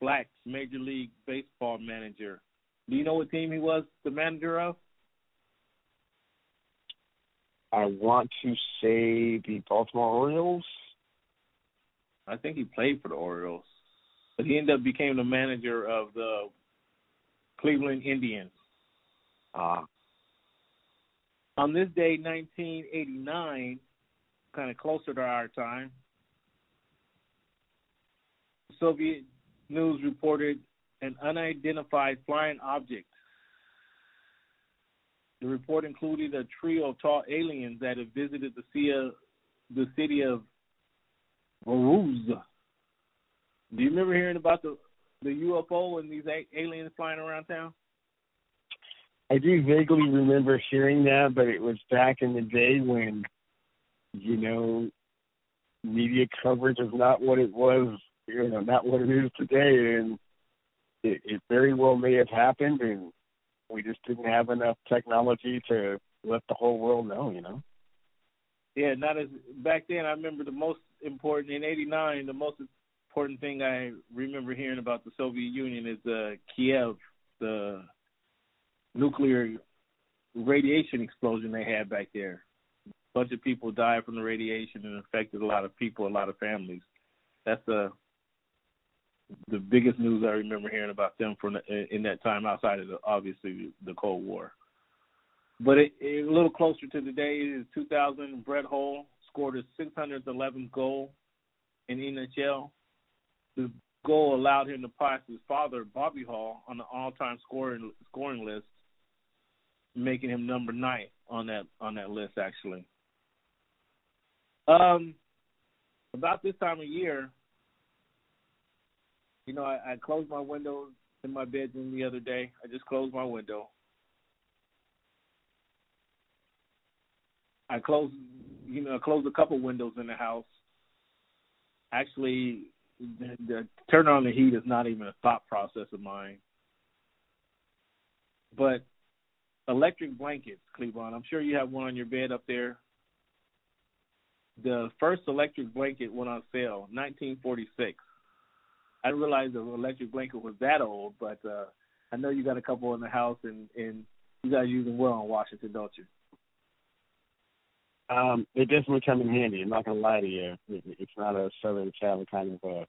black Major League Baseball manager. Do you know what team he was the manager of? I want to say the Baltimore Orioles. I think he played for the Orioles, but he ended up became the manager of the Cleveland Indians. Uh, on this day, 1989, kind of closer to our time, Soviet news reported an unidentified flying object. The report included a trio of tall aliens that had visited the, the city of Varuz. Do you remember hearing about the the UFO and these aliens flying around town? I do vaguely remember hearing that, but it was back in the day when, you know, media coverage is not what it was, you know, not what it is today, and it, it very well may have happened, and we just didn't have enough technology to let the whole world know, you know. Yeah, not as back then. I remember the most important in '89. The most important thing I remember hearing about the Soviet Union is uh, Kiev, the nuclear radiation explosion they had back there. A bunch of people died from the radiation and affected a lot of people, a lot of families. That's the uh, the biggest news I remember hearing about them from the, in that time outside of the, obviously the Cold War. But it, it, a little closer to today is 2000. Brett Hull scored his 611th goal in NHL. The goal allowed him to pass his father, Bobby Hull, on the all-time scoring scoring list, making him number nine on that on that list. Actually, um, about this time of year, you know, I, I closed my window in my bedroom the other day. I just closed my window I closed, you know, closed a couple windows in the house. Actually, the, the turn on the heat is not even a thought process of mine. But electric blankets, Cleavon. I'm sure you have one on your bed up there. The first electric blanket went on sale, 1946. I didn't realize the electric blanket was that old, but uh I know you got a couple in the house, and and you guys use them well in Washington, don't you? Um, it definitely come in handy. I'm not gonna lie to you. It, it's not a Southern Cal kind of uh,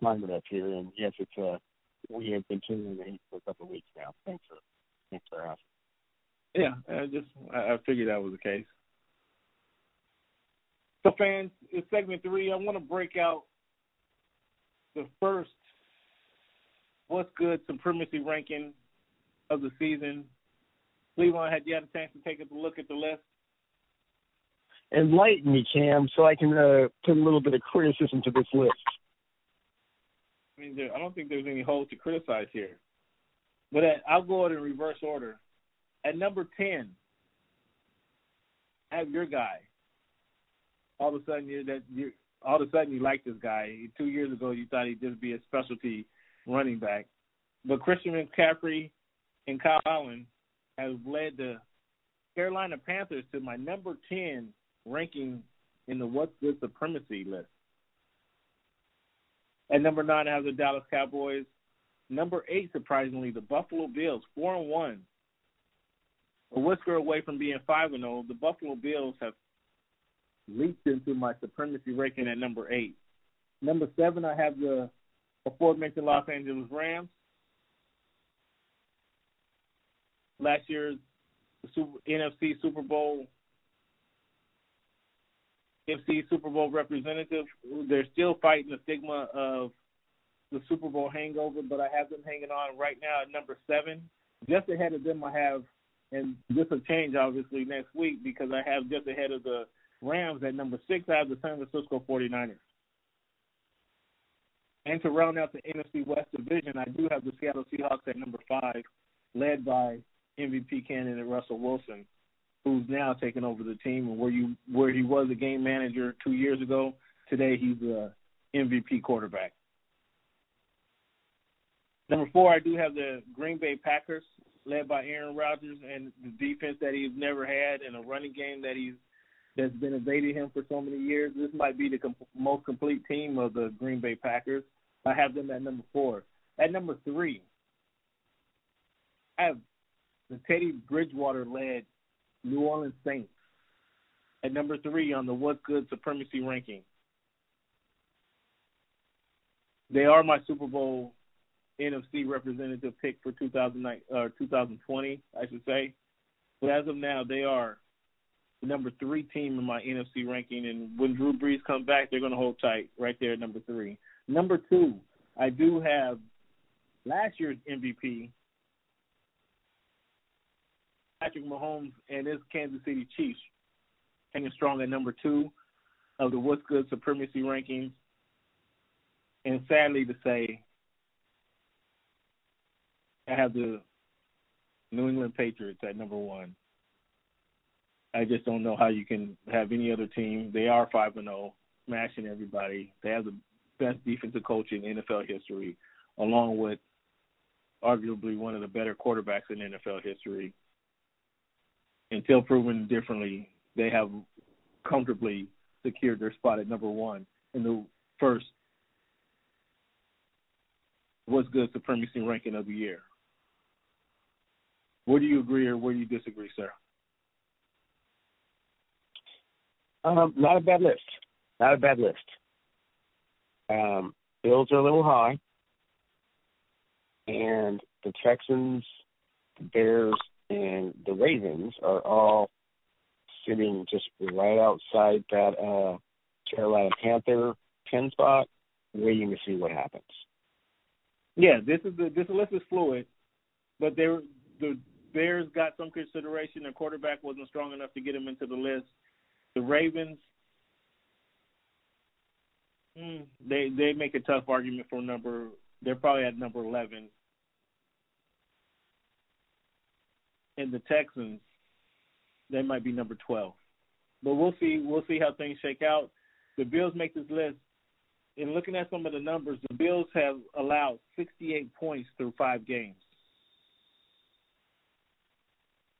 climate up here, and yes, it's uh, we have been heat for a couple of weeks now. Thanks for thanks for asking. Yeah, I just I, figured that was the case. So, fans, in segment three, I want to break out the first what's good supremacy ranking of the season. Cleavon, had had a chance to take a look at the list? Enlighten me, Cam, so I can uh, put a little bit of criticism to this list. I mean, there, I don't think there's any holes to criticize here. But at, I'll go in reverse order. At number 10, have your guy. All of a sudden, you're that you all of a sudden you like this guy. Two years ago, you thought he'd just be a specialty running back, but Christian McCaffrey and Kyle Allen have led the Carolina Panthers to my number 10 ranking in the What's Good Supremacy list. At number nine, I have the Dallas Cowboys. Number eight, surprisingly, the Buffalo Bills, four and one. A whisker away from being five and zero, oh, the Buffalo Bills have leaped into my supremacy ranking at number eight. Number seven, I have the aforementioned Los Angeles Rams. Last year's Super, NFC Super Bowl NFC Super Bowl representative. They're still fighting the stigma of the Super Bowl hangover, but I have them hanging on right now at number seven. Just ahead of them, I have, and this will change obviously next week because I have just ahead of the Rams at number six. I have the San Francisco 49ers. And to round out the NFC West division, I do have the Seattle Seahawks at number five, led by MVP candidate Russell Wilson, who's now taking over the team. And where you where he was a game manager two years ago, today he's a MVP quarterback. Number four, I do have the Green Bay Packers, led by Aaron Rodgers, and the defense that he's never had, and a running game that he's that's been evading him for so many years. This might be the com- most complete team of the Green Bay Packers. I have them at number four. At number three, I have the Teddy Bridgewater led New Orleans Saints at number three on the What's Good Supremacy ranking. They are my Super Bowl NFC representative pick for 2009 or uh, 2020, I should say. But as of now, they are the number three team in my NFC ranking. And when Drew Brees comes back, they're going to hold tight right there at number three. Number two, I do have last year's MVP, Patrick Mahomes, and his Kansas City Chiefs hanging strong at number two of the What's Good Supremacy rankings. And sadly to say, I have the New England Patriots at number one. I just don't know how you can have any other team. They are five and zero, oh, smashing everybody. They have the best defensive coach in NFL history, along with arguably one of the better quarterbacks in NFL history. Until proven differently, they have comfortably secured their spot at number one in the first What's Good Supremacy ranking of the year. Where do you agree or where do you disagree, sir? Um, not a bad list. Not a bad list. Um, Bills are a little high, and the Texans, the Bears, and the Ravens are all sitting just right outside that uh, Carolina Panther ten spot, waiting to see what happens. Yeah, this is the this list is fluid, but there the Bears got some consideration. Their quarterback wasn't strong enough to get him into the list. The Ravens, hmm, they they make a tough argument for number. They're probably at number eleven. And the Texans, they might be number twelve. But we'll see. We'll see how things shake out. The Bills make this list. In looking at some of the numbers, the Bills have allowed 68 points through five games.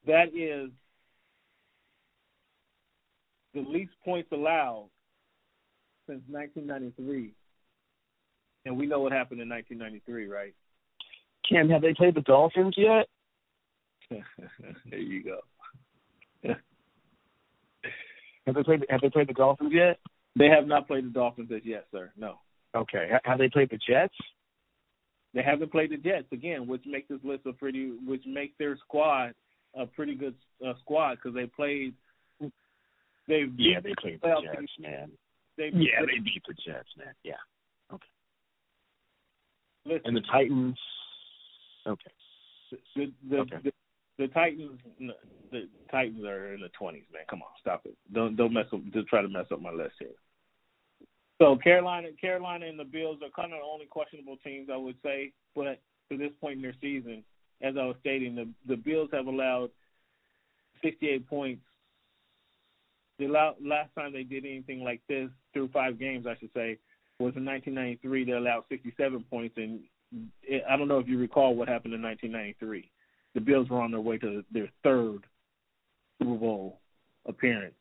That is the least points allowed since 1993. And we know what happened in 1993, right? Cam, have they played the Dolphins yet? There you go. have they played? Have they played the Dolphins yet? They have not played the Dolphins as yet, sir. No. Okay. Have they played the Jets? They haven't played the Jets again, which makes this list a pretty, which makes their squad a pretty good uh, squad because they played. They yeah, they played the Jets, man. They yeah, they beat the Jets, man. Yeah. Okay. Listen, and the Titans. Okay. The the, okay. the the Titans the Titans are in the twenties, man. Come on, stop it. Don't don't mess up. Just try to mess up my list here. So Carolina, Carolina, and the Bills are kind of the only questionable teams I would say. But to this point in their season, as I was stating, the the Bills have allowed 68 points. The last time they did anything like this through five games, I should say, was in 1993. They allowed 67 points, and I don't know if you recall what happened in 1993. The Bills were on their way to their third Super Bowl appearance.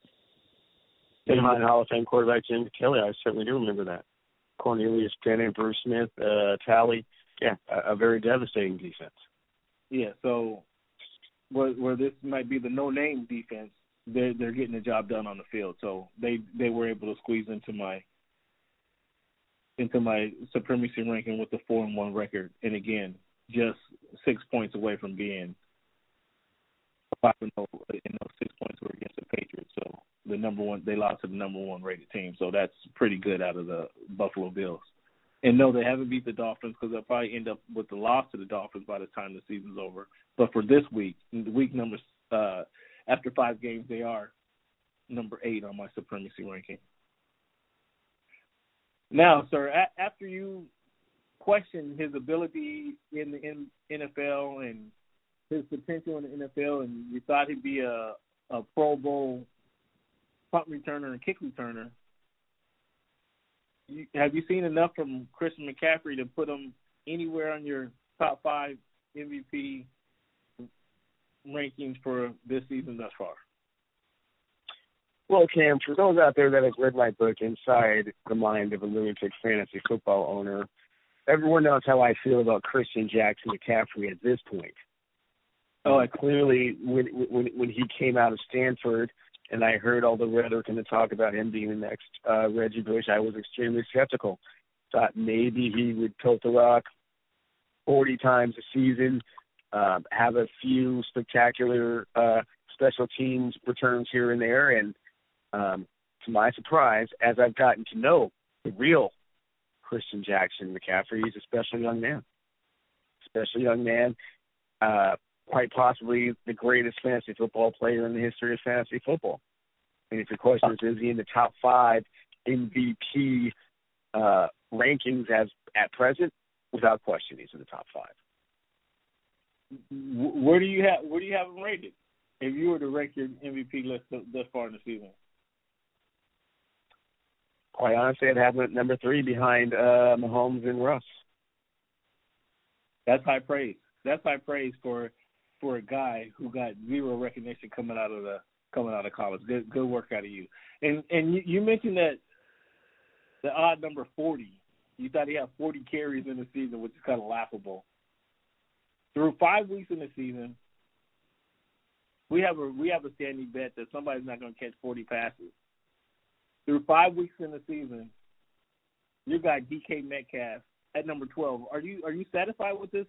Behind Hall of Fame quarterback Jim Kelly, I certainly do remember that. Cornelius Bennett, Bruce Smith, uh, Talley, yeah, a, a very devastating defense. Yeah, so where, where this might be the no-name defense, they're they're getting the job done on the field. So they they were able to squeeze into my into my supremacy ranking with the four and one record, and again, just six points away from being five and. Oh, and those six points were against the Patriots, so the number one they lost to the number one rated team. So that's pretty good out of the Buffalo Bills. And no, they haven't beat the Dolphins because they'll probably end up with the loss to the Dolphins by the time the season's over. But for this week, week number uh, after five games, they are number eight on my supremacy ranking. Now, sir, a- after you questioned his ability in the NFL and his potential in the NFL, and you thought he'd be a a Pro Bowl punt returner and kick returner, you, have you seen enough from Christian McCaffrey to put him anywhere on your top five MVP rankings for this season thus far? Well, Cam, for those out there that have read my book, Inside the Mind of a Lunatic Fantasy Football Owner, everyone knows how I feel about Christian Jackson McCaffrey at this point. Oh, I clearly, when when when he came out of Stanford, and I heard all the rhetoric and the talk about him being the next uh, Reggie Bush, I was extremely skeptical. Thought maybe he would tilt the rock 40 times a season, uh, have a few spectacular uh, special teams returns here and there, and um, to my surprise, as I've gotten to know the real Christian Jackson McCaffrey, he's a special young man. Special young man. Uh, quite possibly the greatest fantasy football player in the history of fantasy football. And if your question is, is he in the top five MVP uh, rankings as at present? Without question, he's in the top five. Where do you have Where do you have him rated? If you were to rank your MVP list thus far in the season, quite honestly, I'd have him at number three behind uh, Mahomes and Russ. That's high praise. That's high praise for for a guy who got zero recognition coming out of the coming out of college. Good good work out of you. And and you, you mentioned that the odd number forty. You thought he had forty carries in the season, which is kind of laughable. Through five weeks in the season, we have a we have a standing bet that somebody's not going to catch forty passes. Through five weeks in the season, you got DK Metcalf at number twelve. Are you are you satisfied with this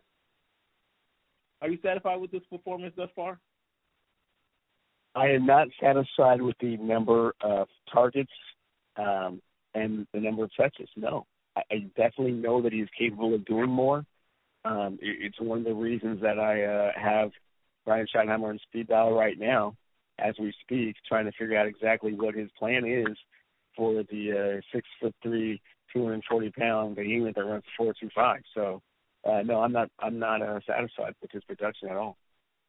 are you satisfied with this performance thus far? I am not satisfied with the number of targets um, and the number of touches. No, I, I definitely know that he's capable of doing more. Um, it, it's one of the reasons that I uh, have Brian Schottenheimer on speed dial right now, as we speak, trying to figure out exactly what his plan is for the uh, six foot three, two hundred and forty pound behemoth that runs four two five. So uh, no, I'm not. I'm not uh, satisfied with his production at all.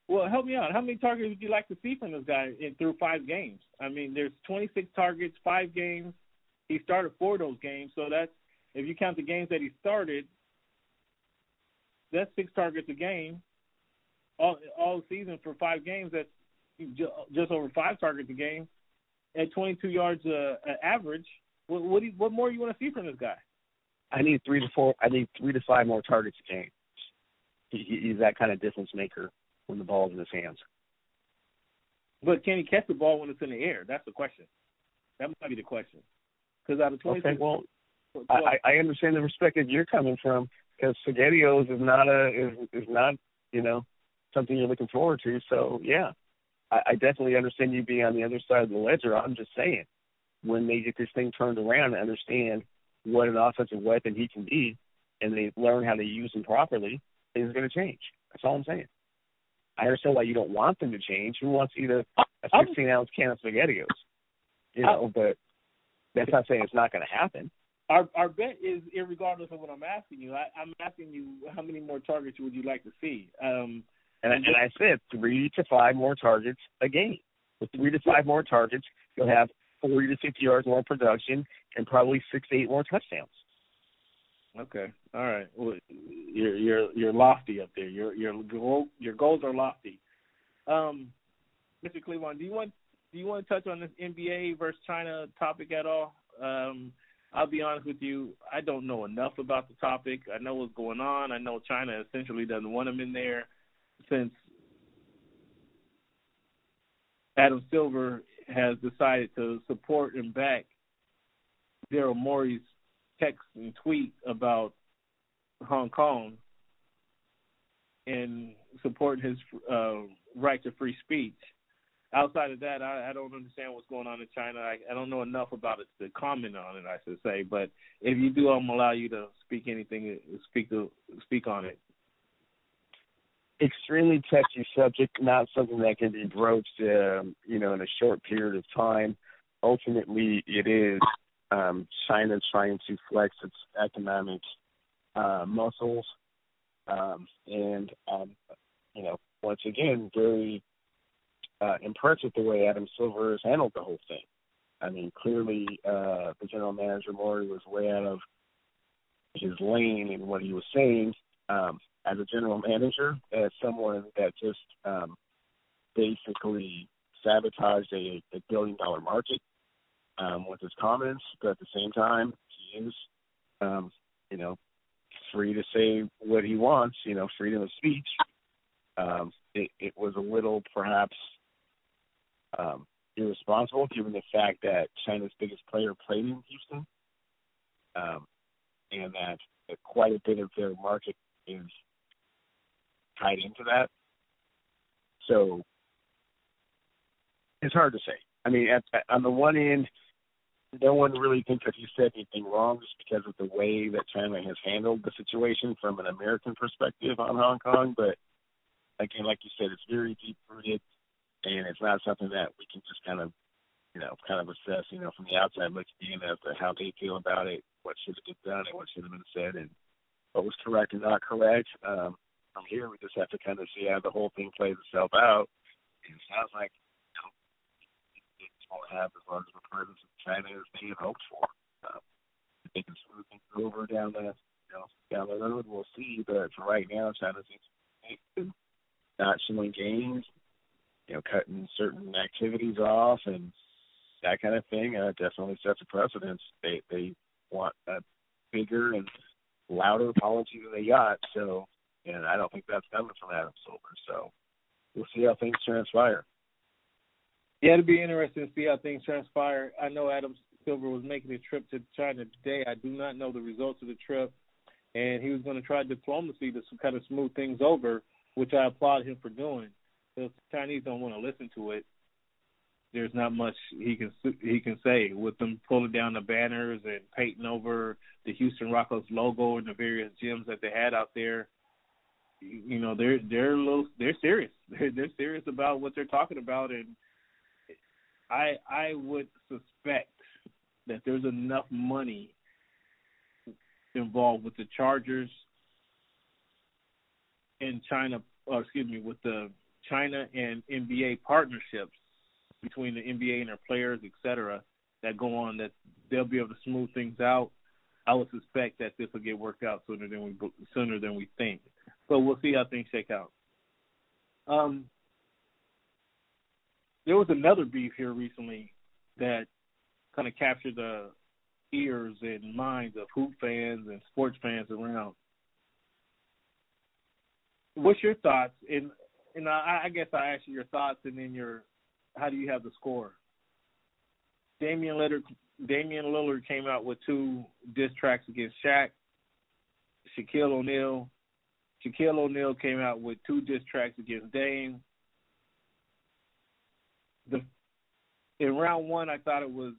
Well, help me out. How many targets would you like to see from this guy in, through five games? I mean, there's 26 targets, five games. He started four of those games, so that's if you count the games that he started, that's six targets a game. All all season for five games, that's just over five targets a game at 22 yards uh, average. What what, you, what more do you want to see from this guy? I need three to four. I need three to five more targets a game. He, he's that kind of difference maker when the ball's in his hands. But can he catch the ball when it's in the air? That's the question. That might be the question. Because out of twenty, okay, well, I, I understand the perspective you're coming from, because SpaghettiOs is not a is is not you know something you're looking forward to. So yeah, I, I definitely understand you being on the other side of the ledger. I'm just saying, when they get this thing turned around and understand what an offensive weapon he can be, and they learn how to use him properly, things are going to change. That's all I'm saying. I understand why you don't want them to change. Who wants a, a 16 ounce can of SpaghettiOs? You know, but that's not saying it's not going to happen. Our our bet is, regardless of what I'm asking you. I, I'm asking you how many more targets would you like to see? Um, and, and I said three to five more targets a game. With three to five more targets, you'll have 40 to 50 yards more production and probably six to eight more touchdowns. Okay. All right. Well, you're you're you're lofty up there. Your your goal your goals are lofty. Um, Mr. Cleavon, do you want do you want to touch on this NBA versus China topic at all? Um, I'll be honest with you, I don't know enough about the topic. I know what's going on. I know China essentially doesn't want them in there since Adam Silver has decided to support and back Daryl Morey's text and tweet about Hong Kong and support his uh, right to free speech. Outside of that, I, I don't understand what's going on in China. I, I don't know enough about it to comment on it. I should say, but if you do, I'm allow you to speak anything, speak to speak on it. Extremely touchy subject, not something that can be broached, um, you know, in a short period of time. Ultimately, it is um, China trying to flex its economic uh, muscles, um, and um, you know, once again, very uh, impressed with the way Adam Silver has handled the whole thing. I mean, clearly, uh, the general manager Morey was way out of his lane in what he was saying. Um, as a general manager, as someone that just um, basically sabotaged a, a billion dollar market um, with his comments, but at the same time, he is, um, you know, free to say what he wants. You know, freedom of speech. Um, it, it was a little perhaps um, irresponsible given the fact that China's biggest player played in Houston, um, and that quite a bit of their market is tied into that. So it's hard to say. I mean, at, at, on the one end, no one really thinks that he said anything wrong just because of the way that China has handled the situation from an American perspective on Hong Kong. But again, like you said, it's very deep rooted, and it's not something that we can just kind of, you know, kind of assess, you know, from the outside looking in as to how they feel about it, what should have been done, and what should have been said, and what was correct and not correct. Um, from here, we just have to kind of see how the whole thing plays itself out. And it sounds like won't have as large of a presence in China as they had hoped for. Um, they can smooth things over down the you know down the road. We'll see, but for right now, China seems not showing gains, you know, cutting certain activities off and that kind of thing. Uh, definitely sets a precedence. They they want a bigger and louder policy than they got. So, and I don't think that's coming from Adam Silver. So, we'll see how things transpire. Yeah, it'll be interesting to see how things transpire. I know Adam Silver was making a trip to China today. I do not know the results of the trip, and he was going to try diplomacy to kind of smooth things over, which I applaud him for doing. The Chinese don't want to listen to it, there's not much he can he can say with them pulling down the banners and painting over the Houston Rockets logo and the various gyms that they had out there. You know, they're they're a little they're serious. They're they're serious about what they're talking about and I I would suspect that there's enough money involved with the Chargers in China, or excuse me, with the China and NBA partnerships between the NBA and their players, et cetera, that go on that they'll be able to smooth things out. I would suspect that this will get worked out sooner than we sooner than we think. But we'll see how things shake out. Um, there was another beef here recently that kind of captured the ears and minds of hoop fans and sports fans around. What's your thoughts? And and I, I guess I ask you your thoughts, and then your how do you have the score? Damian Lillard, Damian Lillard came out with two diss tracks against Shaq. Shaquille O'Neal. Shaquille O'Neal came out with two diss tracks against Dame. The in round one, I thought it was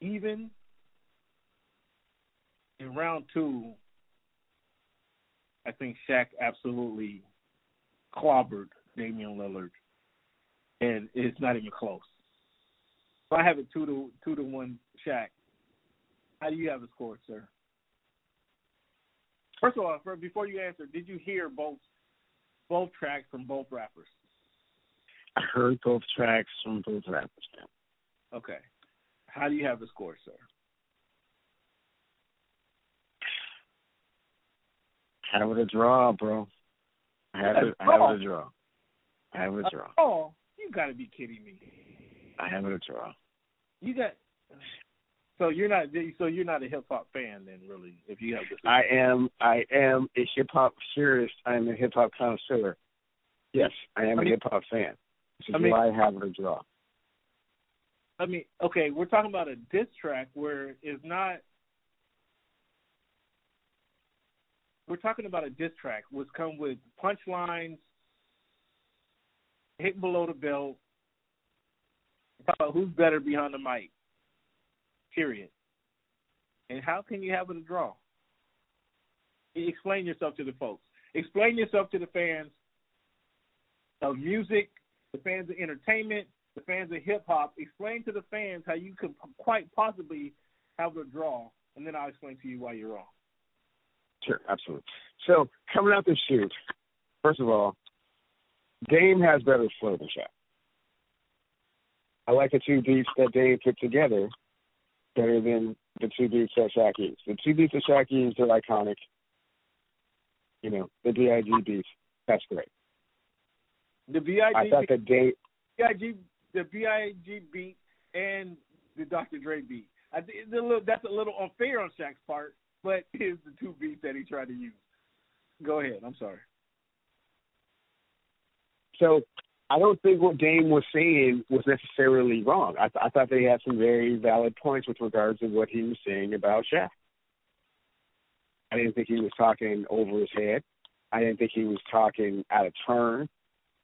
even. In round two, I think Shaq absolutely clobbered Damian Lillard, and it's not even close. So I have it two to two to one Shaq. How do you have the score, sir? First of all, for, before you answer, did you hear both both tracks from both rappers? I heard both tracks from both rappers. Now. Okay. How do you have the score, sir? I have it a draw, bro. I have it. I have it a draw. I have it a draw. Oh, you got to be kidding me. I have it a draw. You got. So you're not. So you're not a hip hop fan, then, really? If you have this. I am. I am a hip hop purist. I am a hip hop connoisseur. Yes, I am I mean- a hip hop fan. Which is I mean- why I have a draw. I mean, okay, we're talking about a diss track where it's not. We're talking about a diss track which come with punchlines, hit below the belt. Talk about who's better behind the mic. Period. And how can you have it a draw? Explain yourself to the folks. Explain yourself to the fans of music, the fans of entertainment, the fans of hip hop. Explain to the fans how you could quite possibly have a draw, and then I'll explain to you why you're wrong. Sure, absolutely. So coming out the chute, first of all, Dame has better flow than Shaq. I like the two beats that Dame put together better than the two beats that Shaq used. The two beats that Shaq used are iconic. You know, the B.I.G. beats, that's great. The I thought the Dame, B.I.G. the B.I.G. beat and the Dr. Dre beat. I think it's a little, that's a little unfair on Shaq's part, but here's the two beats that he tried to use. Go ahead. I'm sorry. so I don't think what Dame was saying was necessarily wrong. I, th- I thought they had some very valid points with regards to what he was saying about Shaq. I didn't think he was talking over his head. I didn't think he was talking out of turn.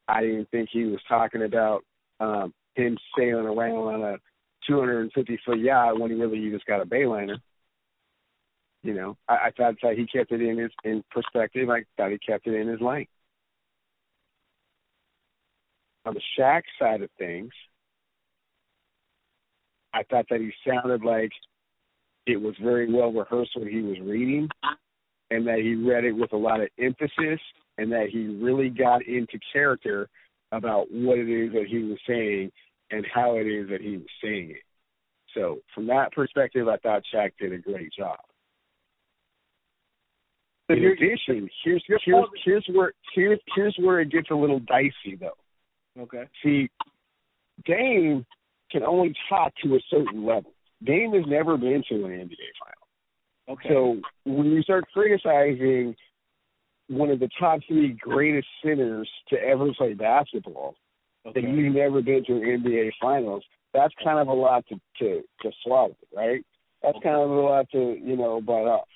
I didn't think he was talking about um, him sailing around on a 250 foot yacht when he really just got a bayliner. You know, I, I thought that he kept it in his in perspective. I thought he kept it in his lane. On the Shaq side of things, I thought that he sounded like it was very well rehearsed what he was reading, and that he read it with a lot of emphasis, and that he really got into character about what it is that he was saying and how it is that he was saying it. So from that perspective, I thought Shaq did a great job. In addition, here's here's here's where here's here's where it gets a little dicey though. Okay. See, Dame can only talk to a certain level. Dame has never been to an NBA final. Okay. So when you start criticizing one of the top three greatest centers to ever play basketball, okay. and you've never been to an NBA finals, that's kind of a lot to to, to swallow, right? That's kind of a lot to you know bite off.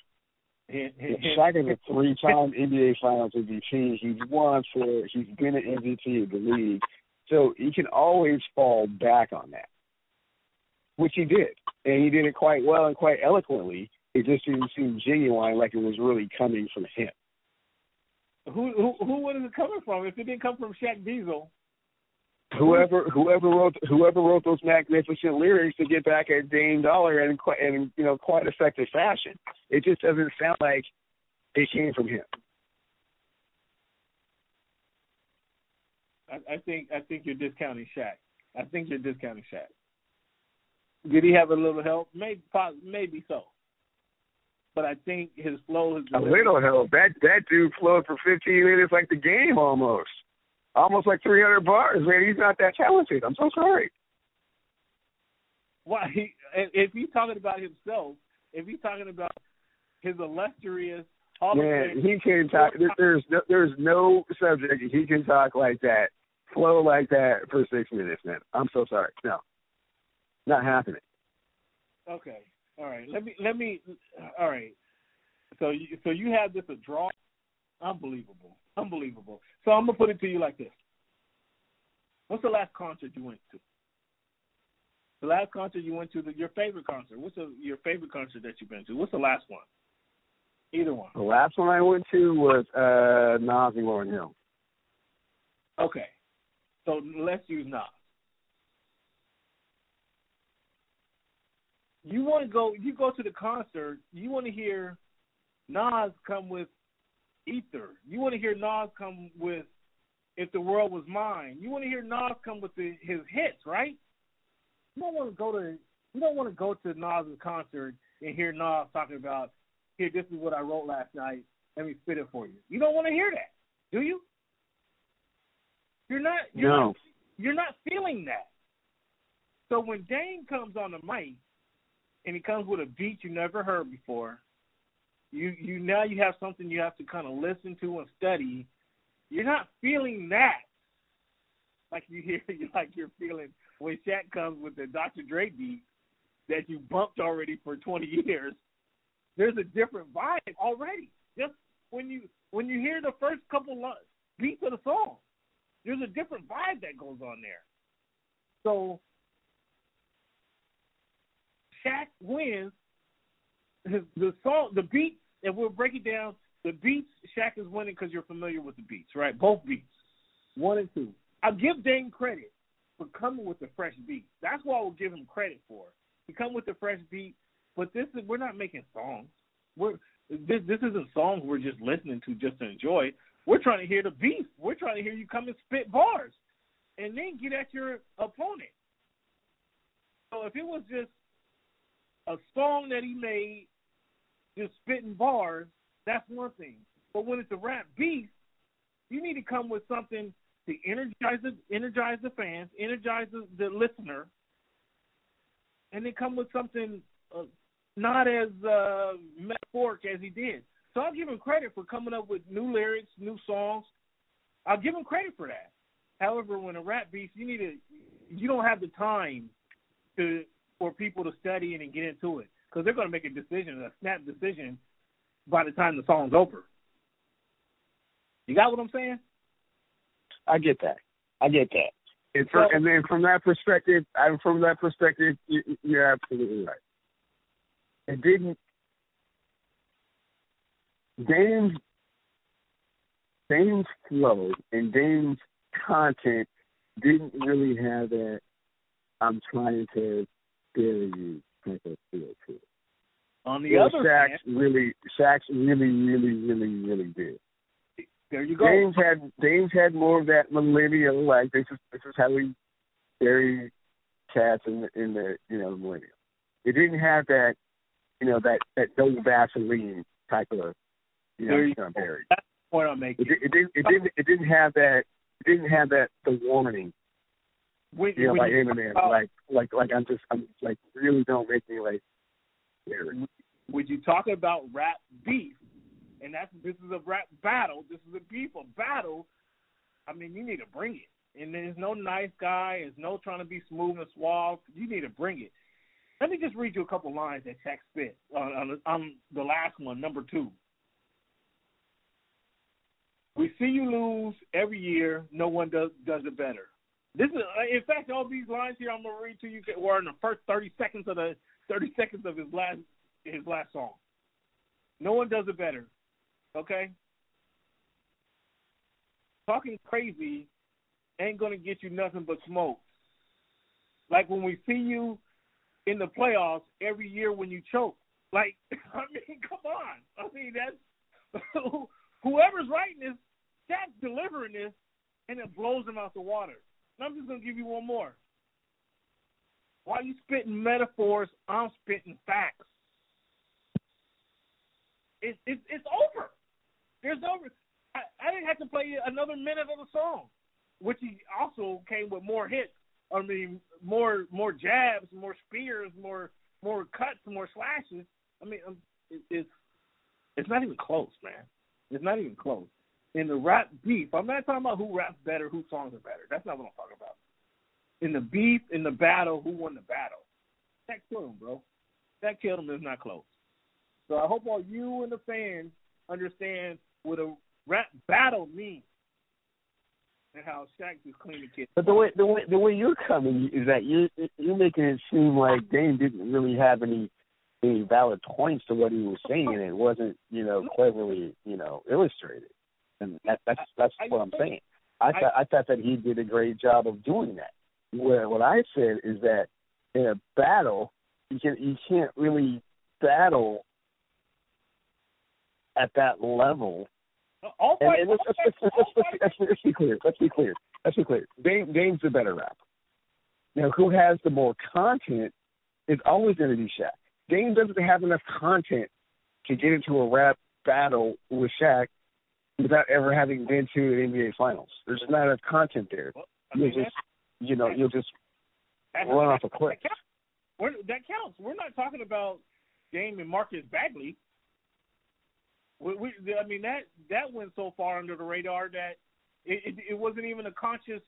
Shaq is a three-time NBA Finals MVP. He's won for. He's been an MVP of the league, so he can always fall back on that, which he did, and he did it quite well and quite eloquently. It just didn't seem genuine, like it was really coming from him. Who who who was it coming from? If it didn't come from Shaq Diesel, Whoever whoever wrote whoever wrote those magnificent lyrics to get back at Dame Dolla in quite in you know quite effective fashion, it just doesn't sound like it came from him. I, I think I think you're discounting Shaq. I think you're discounting Shaq. Did he have a little help? Maybe maybe so. But I think his flow is A little help. That that dude flowed for 15 minutes like the game almost, almost like 300 bars. Man, he's not that talented. I'm so sorry. Why? He, if he's talking about himself, if he's talking about his illustrious Hall Man, he can talk. There's no, there's no subject he can talk like that, flow like that for six minutes, man. I'm so sorry. No, not happening. Okay. All right. Let me let me all right. So you, so you have this a draw, unbelievable, unbelievable. So I'm gonna put it to you like this: What's the last concert you went to? The last concert you went to, the, your favorite concert. What's the, your favorite concert that you've been to? What's the last one? Either one. The last one I went to was uh Nas and Lauryn Hill. Okay, so let's use Nas. You want to go? You go to the concert. You want to hear Nas come with Ether. You want to hear Nas come with If the World Was Mine. You want to hear Nas come with the, his hits, right? You don't want to go to you don't want to go to Nas's concert and hear Nas talking about here. This is what I wrote last night. Let me spit it for you. You don't want to hear that, do you? You're not. You're no. Not, you're not feeling that. So when Dame comes on the mic and he comes with a beat you never heard before, you you now you have something you have to kind of listen to and study. You're not feeling that like you hear like you're feeling when Shaq comes with the Dr. Dre beat that you bumped already for 20 years. There's a different vibe already. Just when you when you hear the first couple beats of the song, there's a different vibe that goes on there. So Shaq wins. The song, the beats, and we'll break it down. The beats, Shaq is winning because you're familiar with the beats, right? Both beats, one and two. I'll give Dame credit for coming with the fresh beat. That's what I will give him credit for. He come with the fresh beat, but this is we're not making songs. We're this this isn't songs we're just listening to just to enjoy. We're trying to hear the beef. We're trying to hear you come and spit bars, and then get at your opponent. So if it was just a song that he made, just spitting bars, that's one thing. But when it's a rap beef, you need to come with something to energize the energize the fans, energize the, the listener, and then come with something uh, not as uh, metaphoric as he did. So I'll give him credit for coming up with new lyrics, new songs. I'll give him credit for that. However, when a rap beef, you need to, you don't have the time to for people to study it and get into it because they're going to make a decision, a snap decision, by the time the song's over. You got what I'm saying? I get that. I get that. And, for, and then from that perspective, I, from that perspective, you, you're absolutely right. It didn't. Dame's Dame's flow and Dame's content didn't really have that. I'm trying to bury you of feel to it. On the well, other Shaq's hand, really, Shaq's really, really, really, really did. There you go. Dame's had Dame's had more of that millennial like this is this is how we bury cats in the in the you know the millennial. It didn't have that you know that that no Vaseline type of you know you buried. That's the point I'm making. It, it didn't it didn't it didn't have that it didn't have that the warning. When, You know, when like you Eminem, about- like like like I'm just I'm like really don't make me like scary. when you talk about rap beef, and that's this is a rap battle, this is a beef, a battle. I mean, you need to bring it. And there's no nice guy. There's no trying to be smooth and suave. You need to bring it. Let me just read you a couple lines that Shaq spit on, on, on the last one, number two. We see you lose every year. No one does does it better. This is, uh, in fact, all these lines here I'm gonna read to you were in the first 30 seconds of the 30 seconds of his last his last song. No one does it better. Okay? Talking crazy ain't gonna get you nothing but smoke. Like when we see you in the playoffs every year when you choke. Like, I mean, come on. I mean, that's whoever's writing this, that's delivering this, and it blows them out the water. I'm just gonna give you one more. While you spitting metaphors, I'm spitting facts. It's it's it's over. There's over. I, I didn't have to play another minute of the song, which he also came with more hits. I mean, more more jabs, more spears, more more cuts, more slashes. I mean, um, it, it's it's not even close, man. It's not even close. In the rap beef, I'm not talking about who raps better, who songs are better. That's not what I'm talking about. In the beef, in the battle, who won the battle? That killed him, bro. That killed him. Is not close. So I hope all you and the fans understand what a rap battle means and how Shaq is cleaning kids. But the way the way the way you're coming is that you you're making it seem like Dame didn't really have any any valid points to what he was saying, and it wasn't you know cleverly you know illustrated, and that that's that's what I'm saying. I thought I thought that he did a great job of doing that. Where what I said is that in a battle, you can you can't really battle at that level. All And, and let's, let's, let's, let's, let's, let's, let's be clear. Let's be clear. Let's be clear. Dame, Dame's the better rapper. Now, who has the more content is always going to be Shaq. Dame doesn't have enough content to get into a rap battle with Shaq without ever having been to an NBA Finals. There's not enough content there. I You'll just, you know, you'll just run off a that cliff. counts. We're, that counts. We're not talking about Dame and Marcus Bagley. We, we, I mean that that went so far under the radar that it, it, it wasn't even a conscious.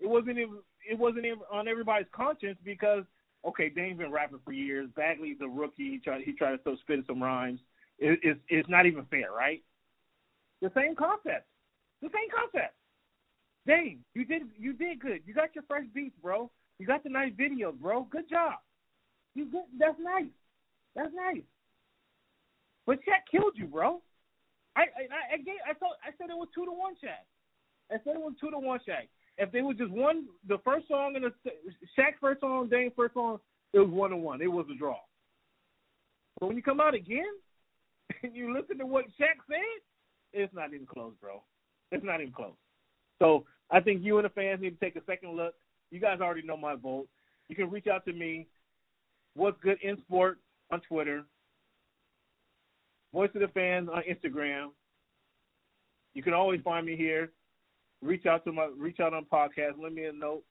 It wasn't even. It wasn't even on everybody's conscience because okay, Dame's been rapping for years. Bagley's a rookie. He tried. He tried to throw spit some rhymes. It, it's it's not even fair, right? The same concept. The same concept. Dame, you did you did good. You got your fresh beats, bro. You got the nice videos, bro. Good job. You good. That's nice. That's nice. But Shaq killed you, bro. I I I, gave, I thought I said it was two to one Shaq. I said it was two to one Shaq. If they was just one, the first song and the Shaq first song, Dame first song, it was one to one. It was a draw. But when you come out again and you listen to what Shaq said, it's not even close, bro. It's not even close. So I think you and the fans need to take a second look. You guys already know my vote. You can reach out to me. What's good in sport on Twitter. Voice of the fans on Instagram. You can always find me here. Reach out to my reach out on podcast. Let me a note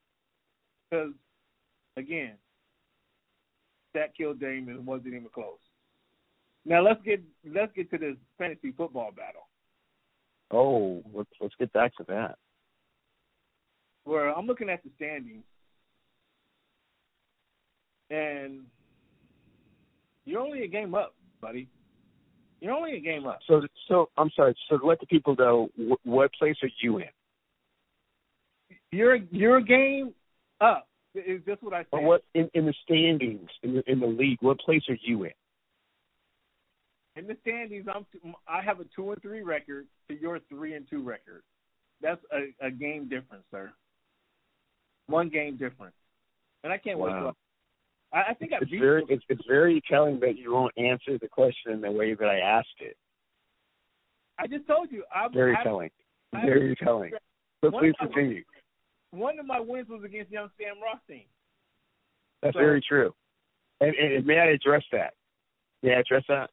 because again, that killed it wasn't even close. Now let's get let's get to this fantasy football battle. Oh, let's let's get back to that. where I'm looking at the standings, and you're only a game up, buddy. You're only a game up. So, so I'm sorry. So let the people know wh- what place are you in? You're you're a game up. Is this what I said. Or what in, in the standings in the in the league? What place are you in? In the standings, I'm I have a two and three record to your three and two record. That's a, a game difference, sir. One game difference, and I can't wait. Wow. To, I, I think I It's very it's, it's very telling that you won't answer the question in the way that I asked it. I just told you. I'm, Very I, telling. I- Very telling. But One please continue. One of my wins was against young Sam Rothstein. That's so- very true. And, and may I address that? May I address that?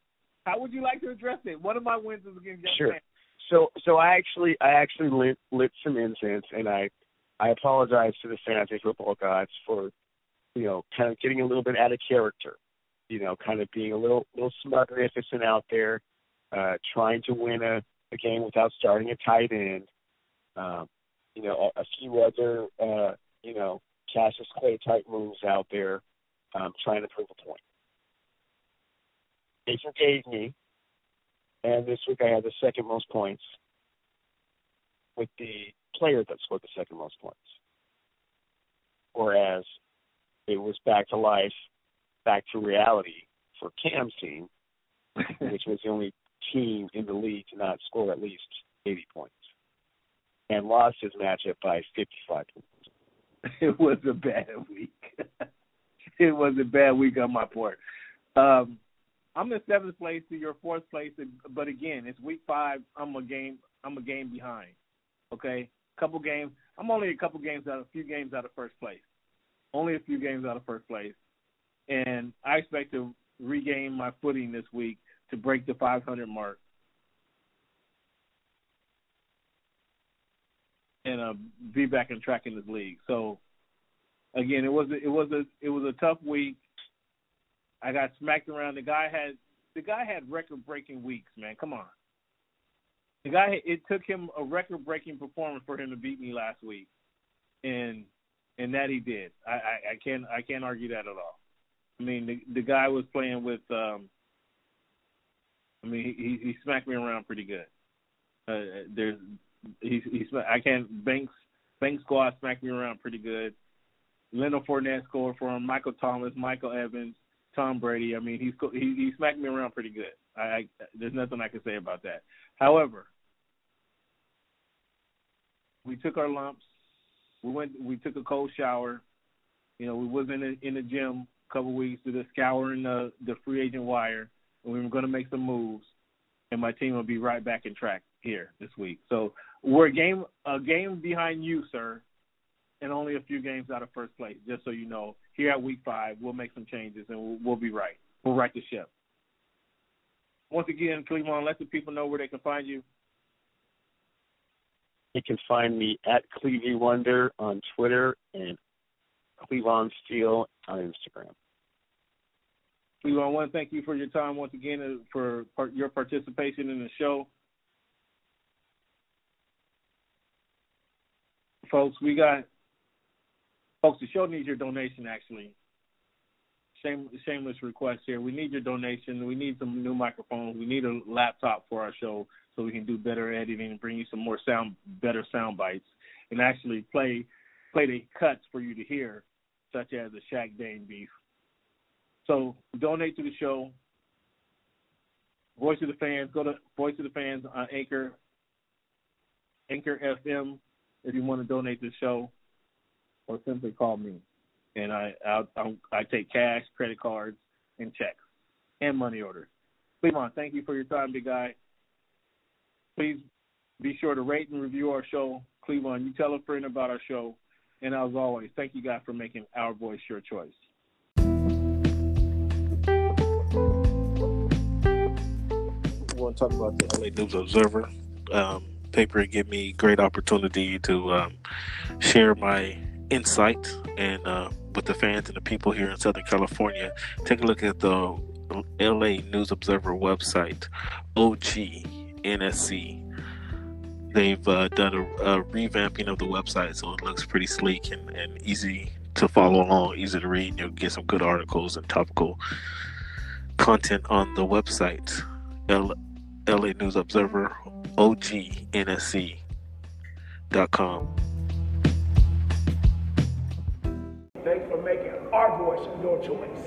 How would you like to address it? One of my wins was against young Sure. Sam. So so I actually I actually lit lit some incense and I I apologize to the fantasy football gods for you know kind of getting a little bit out of character, you know, kind of being a little little smuggificent out there, uh, trying to win a, a game without starting a tight end, um, you know, a, a few other uh, you know Cassius Clay type moves out there, um, trying to prove a point. Jason gave me and this week I had the second most points with the player that scored the second most points. Whereas it was back to life, back to reality for Cam's team, which was the only team in the league to not score at least 80 points, and lost his matchup by 55 points. it was a bad week. it was a bad week on my part. Um, I'm in seventh place to your fourth place, but again, it's week five. I'm a game. I'm a game behind. Okay, couple games. I'm only a couple games out, a few games out of first place. Only a few games out of first place, and I expect to regain my footing this week to break the 500 mark. And uh, be back on track in this league. So, again, it was it was a it was a tough week. I got smacked around. The guy had the guy had record breaking weeks, man. Come on. The guy it took him a record breaking performance for him to beat me last week. And and that he did. I, I, I can't I can't argue that at all. I mean the the guy was playing with um I mean, he he smacked me around pretty good. Uh, there's he he's I can't Banks Banks squad smacked me around pretty good. Leonard Fournette scored for him. Michael Thomas, Michael Evans, Tom Brady. I mean, he's he he smacked me around pretty good. I, I there's nothing I can say about that. However, we took our lumps. We went. We took a cold shower. You know, we was in the, in the gym a couple weeks to the scouring the the free agent wire, and we were going to make some moves. And my team will be right back in track here this week. So we're a game a game behind you, sir, and only a few games out of first place. Just so you know, here at week five, we'll make some changes and we'll, we'll be right. We'll right the ship. Once again, Cleavon, let the people know where they can find you. You can find me at Clevie Wonder on Twitter and Cleavon Steel on Instagram. Cleavon, I want to thank you for your time once again uh, for your participation in the show. Folks, we got folks. The show needs your donation. Actually, Shame, shameless request here. We need your donation. We need some new microphones. We need a laptop for our show so we can do better editing and bring you some more sound, better sound bites, and actually play play the cuts for you to hear, such as the Shaq Dame beef. So donate to the show. Voice of the fans. Go to Voice of the Fans on Anchor, Anchor FM, if you want to donate to the show, or simply call me and I I, I take cash, credit cards, and checks, and money orders. Cleavon, thank you for your time, big guy. Please be sure to rate and review our show. Cleavon, you tell a friend about our show. And as always, thank you guys for making our voice your choice. I want to talk about the LA News Observer um, paper. It gave me great opportunity to um, share my insight and uh, with the fans and the people here in Southern California, take a look at the LA News Observer website, OGNSC. They've uh, done a, a, revamping of the website so it looks pretty sleek and, and easy to follow along, easy to read. You'll get some good articles and topical content on the website. L- LA News Observer, OGNSC.com. For making our voice your choice.